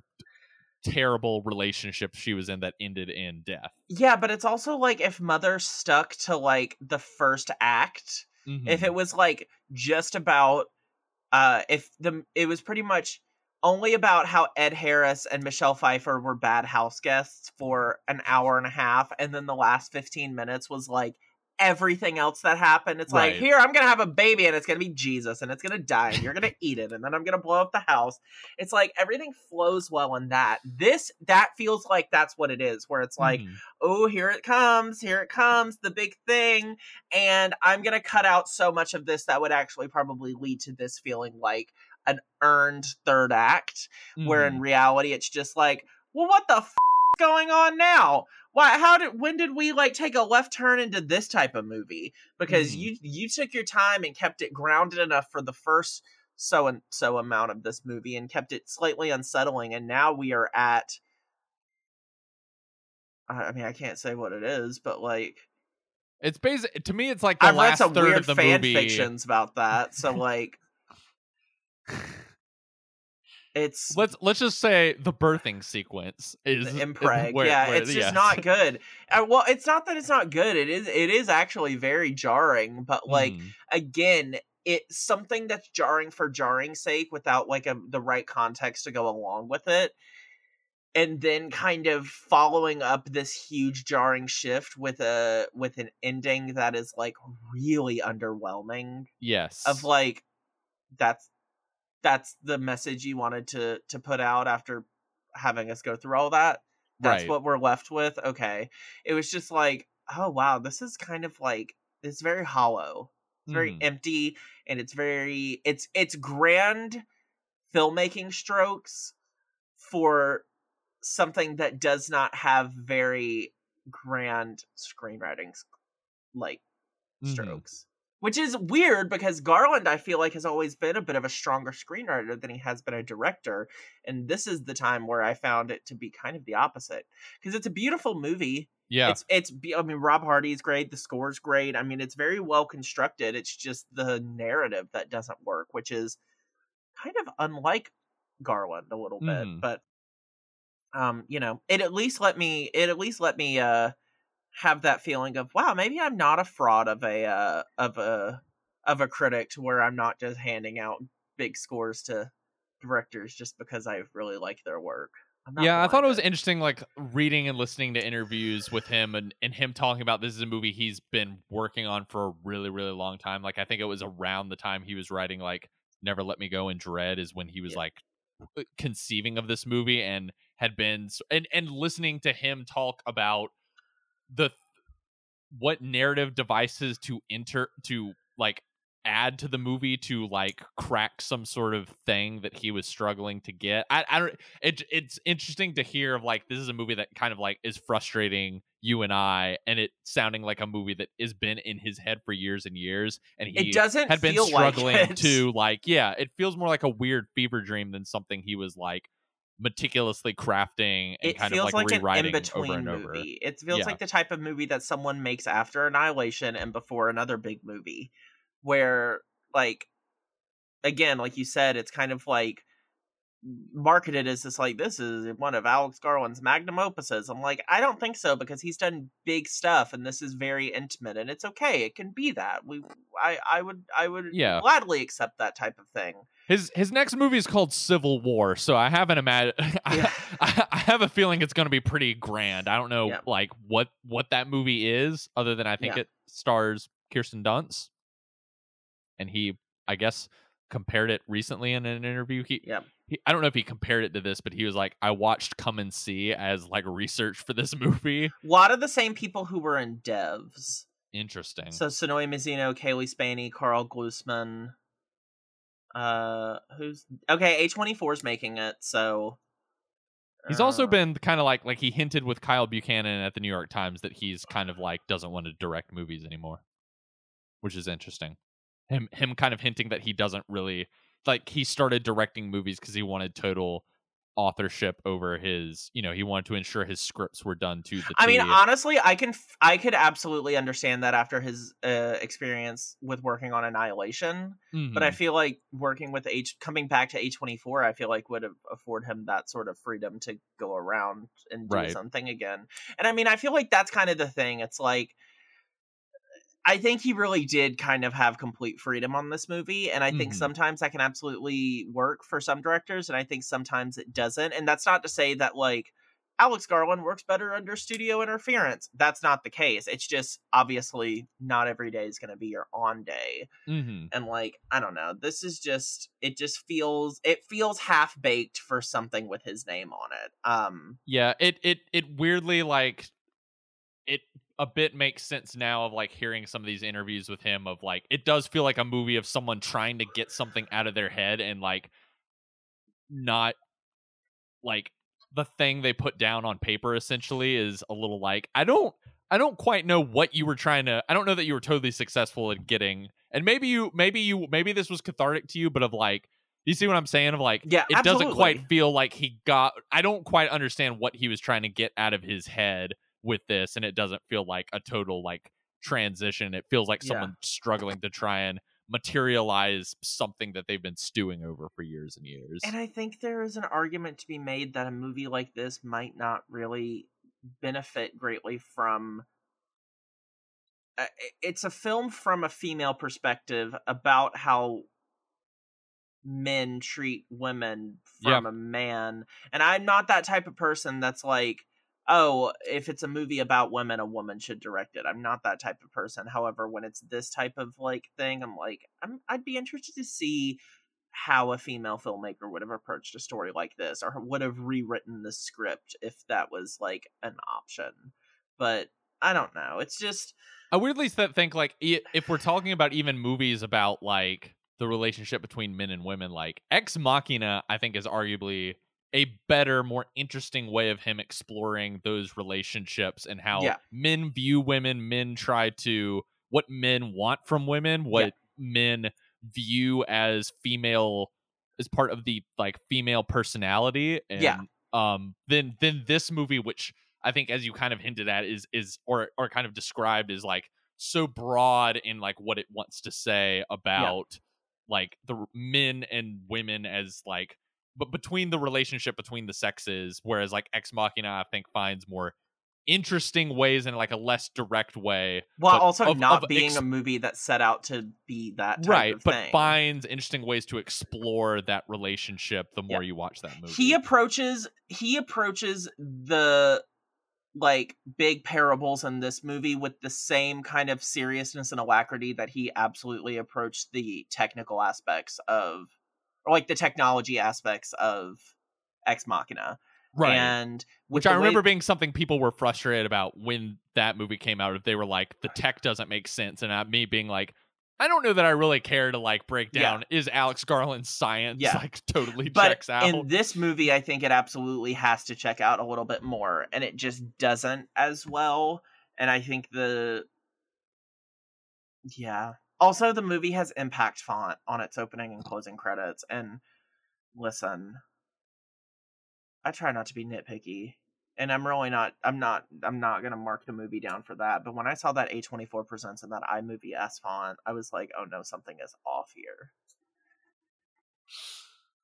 terrible relationship she was in that ended in death. yeah, but it's also like if Mother stuck to like the first act, if Mhm. it was like just about uh if the it was pretty much only about how Ed Harris and Michelle Pfeiffer were bad house guests for an hour and a half and then the last 15 minutes was like everything else that happened it's like here I'm going to have a baby and it's going to be Jesus and it's going to die and you're going to eat it and then I'm going to blow up the house it's like everything flows well in that this that feels like that's what it is where it's like Mhm. oh, here it comes, here it comes, the big thing. And I'm going to cut out so much of this that would actually probably lead to this feeling like an earned third act, where in Mhm. reality it's just like, well, what the f- is going on now? Why, how did, when did we like take a left turn into this type of movie? Because Mhm. you, you took your time and kept it grounded enough for the first so and so amount of this movie and kept it slightly unsettling. And now we are at, I mean, I can't say what it is, but like it's basic to me it's like the I've read some weird of the fan movie. fictions about that. So like, it's Let's let's just say the birthing sequence is impreg. where- yeah, where- it's just not good. Uh, well, it's not that it's not good. It is. It is actually very jarring. But like Mhm. again, it's something that's jarring for jarring sake without like a the right context to go along with it. And then kind of following up this huge jarring shift with a with an ending that is like really underwhelming yes of like that's that's the message you wanted to to put out after having us go through all that that's Right. what we're left with okay it was just like oh wow this is kind of like it's very hollow it's very Mhm. empty and it's very it's it's grand filmmaking strokes for something that does not have very grand screenwriting like Mhm. strokes. Which is weird because Garland, I feel like, has always been a bit of a stronger screenwriter than he has been a director. And this is the time where I found it to be kind of the opposite. Because it's a beautiful movie. yeah It's it's I mean, Rob Hardy's great, the score's great. I mean, it's very well constructed. It's just the narrative that doesn't work, which is kind of unlike Garland a little bit. Mhm. But um, you know, it at least let me it at least let me uh have that feeling of wow, maybe I'm not a fraud of a uh of a of a critic to where I'm not just handing out big scores to directors just because I really like their work. Yeah i thought it was interesting like reading and listening to interviews with him and, and him talking about this is a movie he's been working on for a really really long time like i think it was around the time he was writing like never let me go and dredd is when he was Yeah. like conceiving of this movie and had been and and listening to him talk about the what narrative devices to enter to like add to the movie to like crack some sort of thing that he was struggling to get. I, I don't. It, it's interesting to hear of like this is a movie that kind of like is frustrating you and I, and it sounding like a movie that has been in his head for years and years, and he It doesn't had been like struggling it. to like yeah, it feels more like a weird fever dream than something he was like meticulously crafting and it kind feels of like, like an rewriting in between over and over. movie. It feels Yeah. like the type of movie that someone makes after Annihilation and before another big movie, where like again, like you said, it's kind of like marketed as this like this is one of Alex Garland's magnum opuses. I'm like, I don't think so because he's done big stuff and this is very intimate and it's okay. It can be that. We I I would I would Yeah. gladly accept that type of thing. His his next movie is called Civil War, so I haven't imagine. Yeah. I, I have a feeling it's going to be pretty grand. I don't know Yeah. like what what that movie is, other than I think Yeah. it stars Kirsten Dunst, and he I guess compared it recently in an interview. He Yep. He, I don't know if he compared it to this, but he was like, I watched Come and See as like research for this movie. A lot of the same people who were in Devs. Interesting. So Sonoya Mizuno, Cailee Spaeny, Karl Glusman. Uh, who's okay? A twenty four is making it, so He's also uh, been kind of like like he hinted with Kyle Buchanan at the New York Times that he's kind of like doesn't want to direct movies anymore, which is interesting. Him him kind of hinting that he doesn't really like he started directing movies because he wanted total authorship over his you know he wanted to ensure his scripts were done to the I mean, honestly, I can f- I could absolutely understand that after his uh, experience with working on Annihilation, but I Mhm. feel like working with H coming back to A twenty four, I feel like would have afford him that sort of freedom to go around and do Right. something again. And I mean, I feel like that's kind of the thing. It's like I think he really did kind of have complete freedom on this movie, and I think Mhm. sometimes that can absolutely work for some directors, and I think sometimes it doesn't. And that's not to say that like Alex Garland works better under studio interference. That's not the case. It's just obviously not every day is going to be your on day, Mhm. and like I don't know, this is just it just feels it feels half baked for something with his name on it. Um, Yeah, it it it weirdly like it a bit makes sense now of like hearing some of these interviews with him of like it does feel like a movie of someone trying to get something out of their head and like not like the thing they put down on paper essentially is a little like I don't I don't quite know what you were trying to I don't know that you were totally successful at getting and maybe you maybe you maybe this was cathartic to you but of like you see what I'm saying? Of like Yeah, it doesn't quite feel like he got I don't quite understand what he was trying to get out of his head with this and it doesn't feel like a total like transition it feels like Yeah. someone struggling to try and materialize something that they've been stewing over for years and years And I think there is an argument to be made that a movie like this might not really benefit greatly from. Uh, it's a film from a female perspective about how men treat women from a man. And I'm not that type of person that's like, oh, if it's a movie about women, a woman should direct it. I'm not that type of person. However, when it's this type of like thing, I'm like, I'm I'd be interested to see how a female filmmaker would have approached a story like this or would have rewritten the script if that was like an option. But I don't know. It's just I weirdly th- think like if we're talking about even movies about like the relationship between men and women, like Ex Machina, I think is arguably a better, more interesting way of him exploring those relationships and how Yeah. men view women, men try to what men want from women, what men view as female as part of the like female personality and Yeah. um then then this movie which I think as you kind of hinted at is is or or kind of described is like so broad in like what it wants to say about like the men and women as like but between the relationship between the sexes whereas like ex machina i think finds more interesting ways in like a less direct way while also of- not of being ex- a movie that set out to be that type right of but thing. finds interesting ways to explore that relationship the more Yeah. you watch that movie he approaches he approaches the like big parables in this movie with the same kind of seriousness and alacrity that he absolutely approached the technical aspects of or like the technology aspects of ex machina right and which I way- remember being something people were frustrated about when that movie came out. If they were like, the tech doesn't make sense, and uh, me being like, I don't know that I really care to like break Yeah. down is Alex Garland's science Yeah. like totally but checks out. in this movie i think it absolutely has to check out a little bit more and it just doesn't as well and i think the yeah also the movie has impact font on its opening and closing credits and listen i try not to be nitpicky and i'm really not i'm not i'm not gonna mark the movie down for that but when i saw that a24 presents and that imovie s font i was like oh no something is off here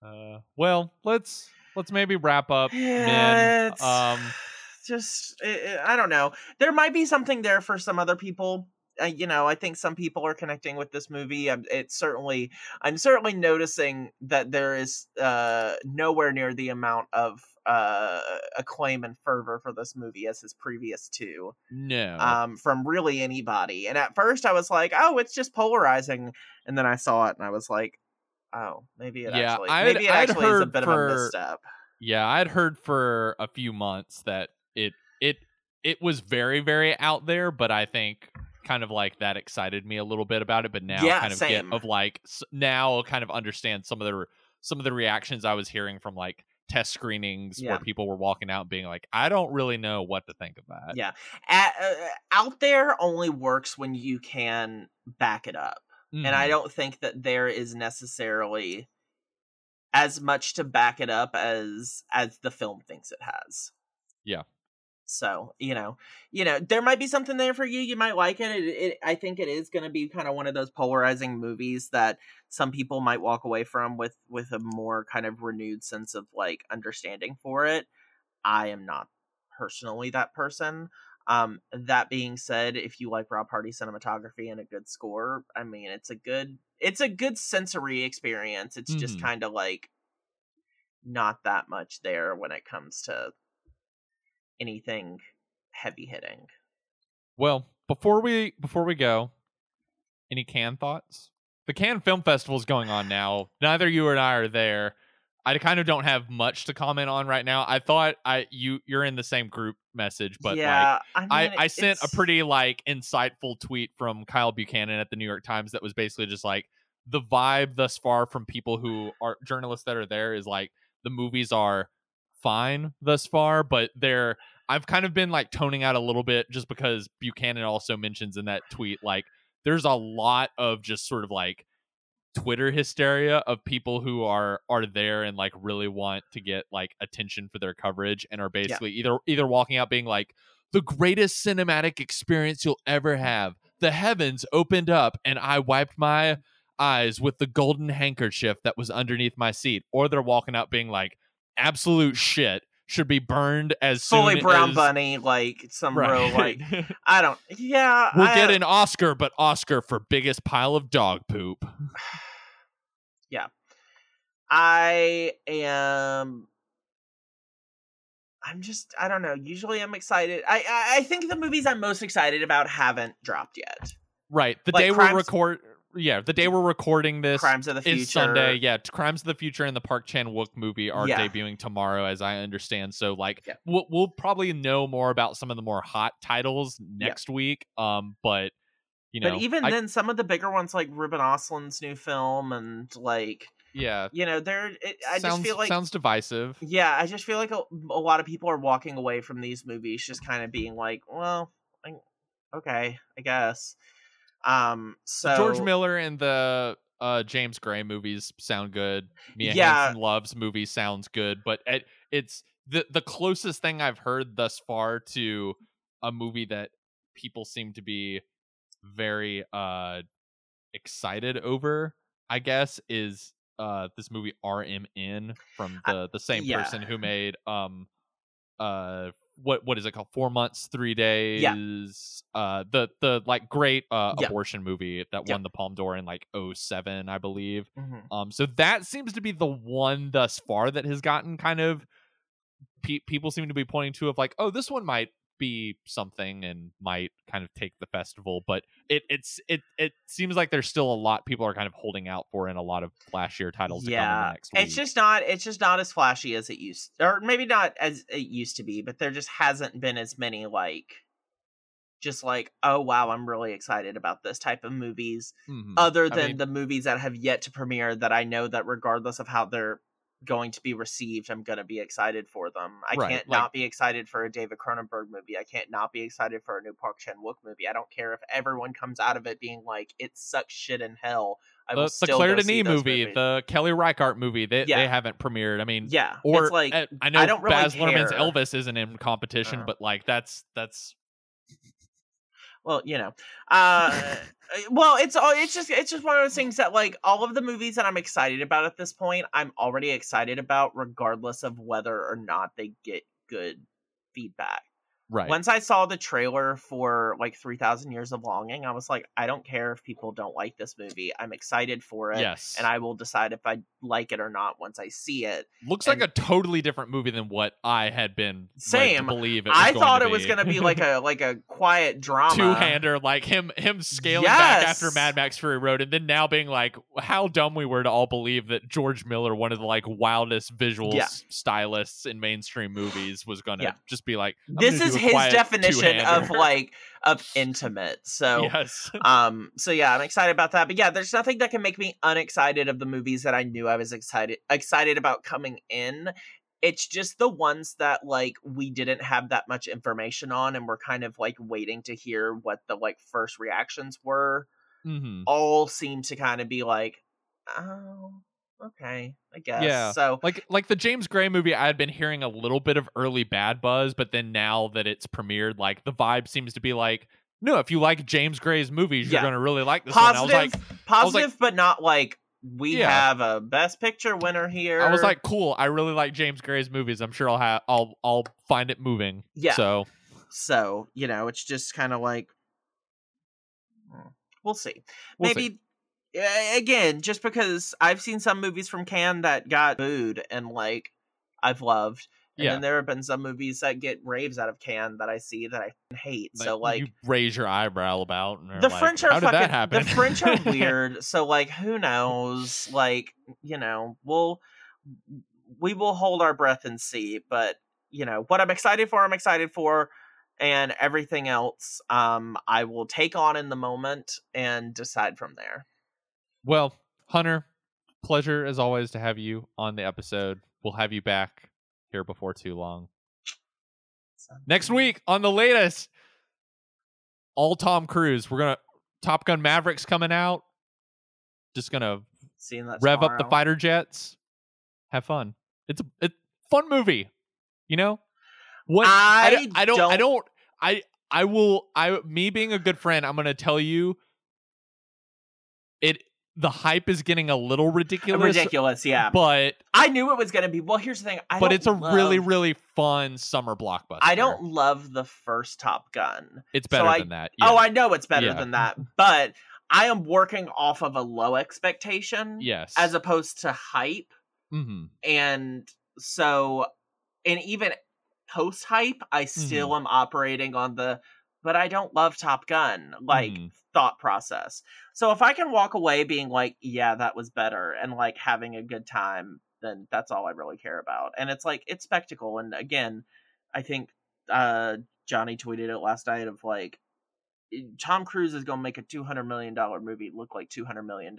uh, well, let's let's maybe wrap up. Yeah, Um, just i i I don't know. There might be something there for some other people. Uh, you know, I think some people are connecting with this movie. Um, It's certainly, I'm certainly noticing that there is uh, nowhere near the amount of uh, acclaim and fervor for this movie as his previous two no, um, from really anybody. And at first, I was like, "Oh, it's just polarizing," and then I saw it and I was like, Oh, maybe it Yeah, actually I'd- maybe it I'd actually is a bit of a for- misstep. Yeah, I'd heard for a few months that it it it was very very out there, but I think kind of like that excited me a little bit about it. But now Yeah, kind of same. get of like now I'll kind of understand some of the some of the reactions I was hearing from like test screenings Yeah. where people were walking out being like, I don't really know what to think of that. Yeah. At, uh, out there only works when you can back it up. and I Mhm. don't think that there is necessarily as much to back it up as as the film thinks it has. Yeah. So you know, you know, there might be something there for you. You might like it. It, it I think it is going to be kind of one of those polarizing movies that some people might walk away from with with a more kind of renewed sense of like understanding for it. I am not personally that person. Um, that being said, if you like Rob Hardy cinematography and a good score, I mean, it's a good, it's a good sensory experience. It's just Mhm. kind of like not that much there when it comes to anything heavy hitting. Well, before we before we go, any Cannes thoughts? The Cannes Film Festival is going on now. Neither you or I are there. I kind of don't have much to comment on right now. I thought I you you're in the same group message, but yeah, I, I, mean, I sent a pretty like insightful tweet from Kyle Buchanan at the New York Times that was basically just like the vibe thus far from people who are journalists that are there is like the movies are fine thus far, but they're I've kind of been like toning out a little bit just because Buchanan also mentions in that tweet like there's a lot of just sort of like Twitter hysteria of people who are are there and like really want to get like attention for their coverage and are basically either either walking out being like the greatest cinematic experience you'll ever have. The heavens opened up and I wiped my eyes with the golden handkerchief that was underneath my seat. Or they're walking out being like absolute shit should be burned as soon. fully brown as bunny, like some real like I don't. Yeah, we'll I, get an Oscar, but Oscar for biggest pile of dog poop. Yeah I am. I'm just. I don't know. Usually, I'm excited. I, I I think the movies I'm most excited about haven't dropped yet. Right. The Like day Crimes- we're record yeah, the day we're recording this Crimes of the Future. is Sunday. Yeah, Crimes of the Future and the Park Chan Wook movie are Yeah. debuting tomorrow, as I understand. So, like, Yeah. we'll, we'll probably know more about some of the more hot titles next week. Um, but you know, but even I- then, some of the bigger ones like Ruben Ostlund's new film and like yeah, you know, there. It, I sounds just feel like sounds divisive. Yeah, I just feel like a, a lot of people are walking away from these movies just kind of being like, well, I, okay, I guess. Um, so George Miller and the uh, James Gray movies sound good. Mia Yeah. Hansen-Løve's movie sounds good, but it, it's the the closest thing I've heard thus far to a movie that people seem to be very uh excited over. I guess is uh this movie RMN from the the same yeah. person who made um uh what what is it called four months three days Yeah. uh the the like great uh Yeah. abortion movie that Yeah. won the palme d'or in like 07 i believe Mhm. um so that seems to be the one thus far that has gotten kind of pe- people seem to be pointing to of like oh this one might be something and might kind of take the festival but it it's it it seems like there's still a lot people are kind of holding out for and a lot of flashier titles to come yeah, next it's just not. It's just not as flashy as it used, or maybe not as it used to be. But there just hasn't been as many like, just like, oh wow, I'm really excited about this type of movies. Mhm. other I than mean- the movies that have yet to premiere that I know that regardless of how they're going to be received, I'm going to be excited for them. I Right, can't like- not be excited for a David Cronenberg movie. I can't not be excited for a new Park Chan Wook movie. I don't care if everyone comes out of it being like it sucks shit in hell. I the, will the Claire Denis movie, movies. the Kelly Reichardt movie, they, Yeah. they haven't premiered. I mean, yeah, or it's like uh, I know I don't really Baz Luhrmann's. Elvis isn't in competition, Uh. but like that's that's well you know uh well it's all it's just it's just one of those things that like all of the movies that i'm excited about at this point i'm already excited about regardless of whether or not they get good feedback Right. Once I saw the trailer for like 3000 Years of Longing, I was like, I don't care if people don't like this movie. I'm excited for it. yes. And I will decide if I like it or not once I see it. Looks and- like a totally different movie than what I had been Same. to believe it was I thought it was going to be like a like a quiet drama. two-hander like him him scaling back after Mad Max Fury Road and then now being like how dumb we were to all believe that George Miller one of the like wildest visual Yeah. stylists in mainstream movies was going to Yeah. just be like This is his definition of like of intimate. So yes. um so yeah i'm excited about that but yeah there's nothing that can make me unexcited of the movies that i knew i was excited excited about coming in. It's just the ones that like we didn't have that much information on and we're kind of like waiting to hear what the like first reactions were hmm all seem to kind of be like oh okay i guess Yeah. so like like the James Gray movie I had been hearing a little bit of early bad buzz but then now that it's premiered like the vibe seems to be like no if you like James Gray's movies you're Yeah. to really like this one I was like positive like- but not like we Yeah. have a best picture winner here I was like, cool. I really like James Gray's movies. I'm sure I'll have I'll I'll find it moving. Yeah. So So, you know, it's just kind of like mm, we'll see. we'll see. Maybe uh, again, just because I've seen some movies from Cannes that got booed and like I've loved. And Yeah. then there have been some movies that get raves out of Cannes that I see that I hate. so like you raise your eyebrow about the like, French are How did fucking that happen? the French are weird. so like who knows? Like, you know, we'll we will hold our breath and see, but you know, what I'm excited for, I'm excited for and everything else um I will take on in the moment and decide from there. Well, Hunter, pleasure as always to have you on the episode. We'll have you back here before too long. Next week on the latest, all Tom Cruise. We're gonna Top Gun Mavericks coming out. Just gonna rev up the fighter jets. Have fun. It's a it's fun movie. You know what? I, don't- I don't. I don't. I. I will. I. Me being a good friend, I'm gonna tell you. It. The hype is getting a little ridiculous. ridiculous, yeah. But I knew it was gonna be. Well, here's the thing. I but it's a really love- really fun summer blockbuster. I don't love the first Top Gun. It's so better I- than that. Oh. I know it's better Yeah. than that, but I am working off of a low expectation yes. as opposed to hype. hmm And so, and even post hype, I still Mm-hmm. am operating on the, but I don't love Top Gun, like Mhm. thought process. So if I can walk away being like, yeah, that was better, and like having a good time, then that's all I really care about. And it's like, it's spectacle. And again, I think uh Johnny tweeted it last night of like, Tom Cruise is going to make a $200 million movie look like $200 million.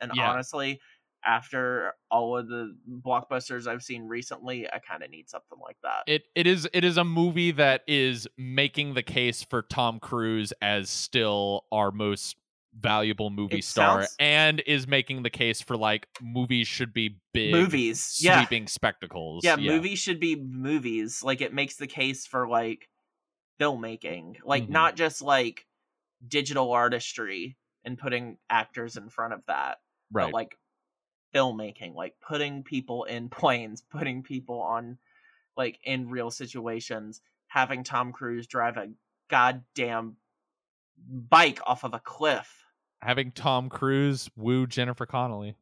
And Yeah. honestly, after all of the blockbusters I've seen recently, I kind of need something like that. It it is it is a movie that is making the case for Tom Cruise as still our most valuable movie It star sounds- and is making the case for like movies should be big movies. Yeah. sweeping spectacles. Yeah, movies should be movies. Like it makes the case for like filmmaking. Like Mhm. not just like digital artistry and putting actors in front of that. Right. But like filmmaking, like putting people in planes, putting people on like in real situations, having Tom Cruise drive a goddamn bike off of a cliff. Having Tom Cruise woo Jennifer Connelly.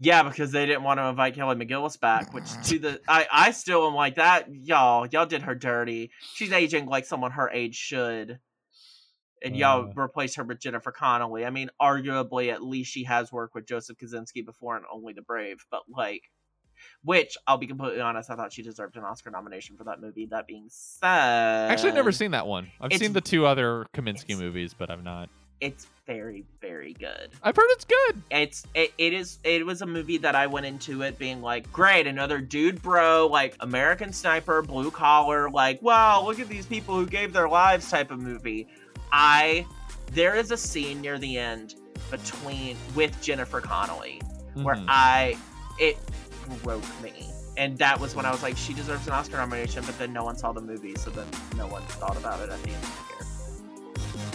Yeah, because they didn't want to invite Kelly McGillis back, which to the I I still am like that. Y'all, y'all did her dirty. She's aging like someone her age should. And y'all Uh. replace her with Jennifer Connelly. I mean, arguably, at least she has worked with Joseph Kosinski before and Only the Brave. But like, which I'll be completely honest, I thought she deserved an Oscar nomination for that movie. That being said, Actually, I've never seen that one. I've seen the two other Kosinski movies, but I've not. It's very, very good. I've heard it's good. it's it, it is it was a movie that I went into it being like great another dude bro like American sniper blue collar like wow look at these people who gave their lives type of movie I there is a scene near the end between with Jennifer Connelly where Mhm. I it broke me and that was when I was like she deserves an Oscar nomination but then no one saw the movie so then no one thought about it at the end of the year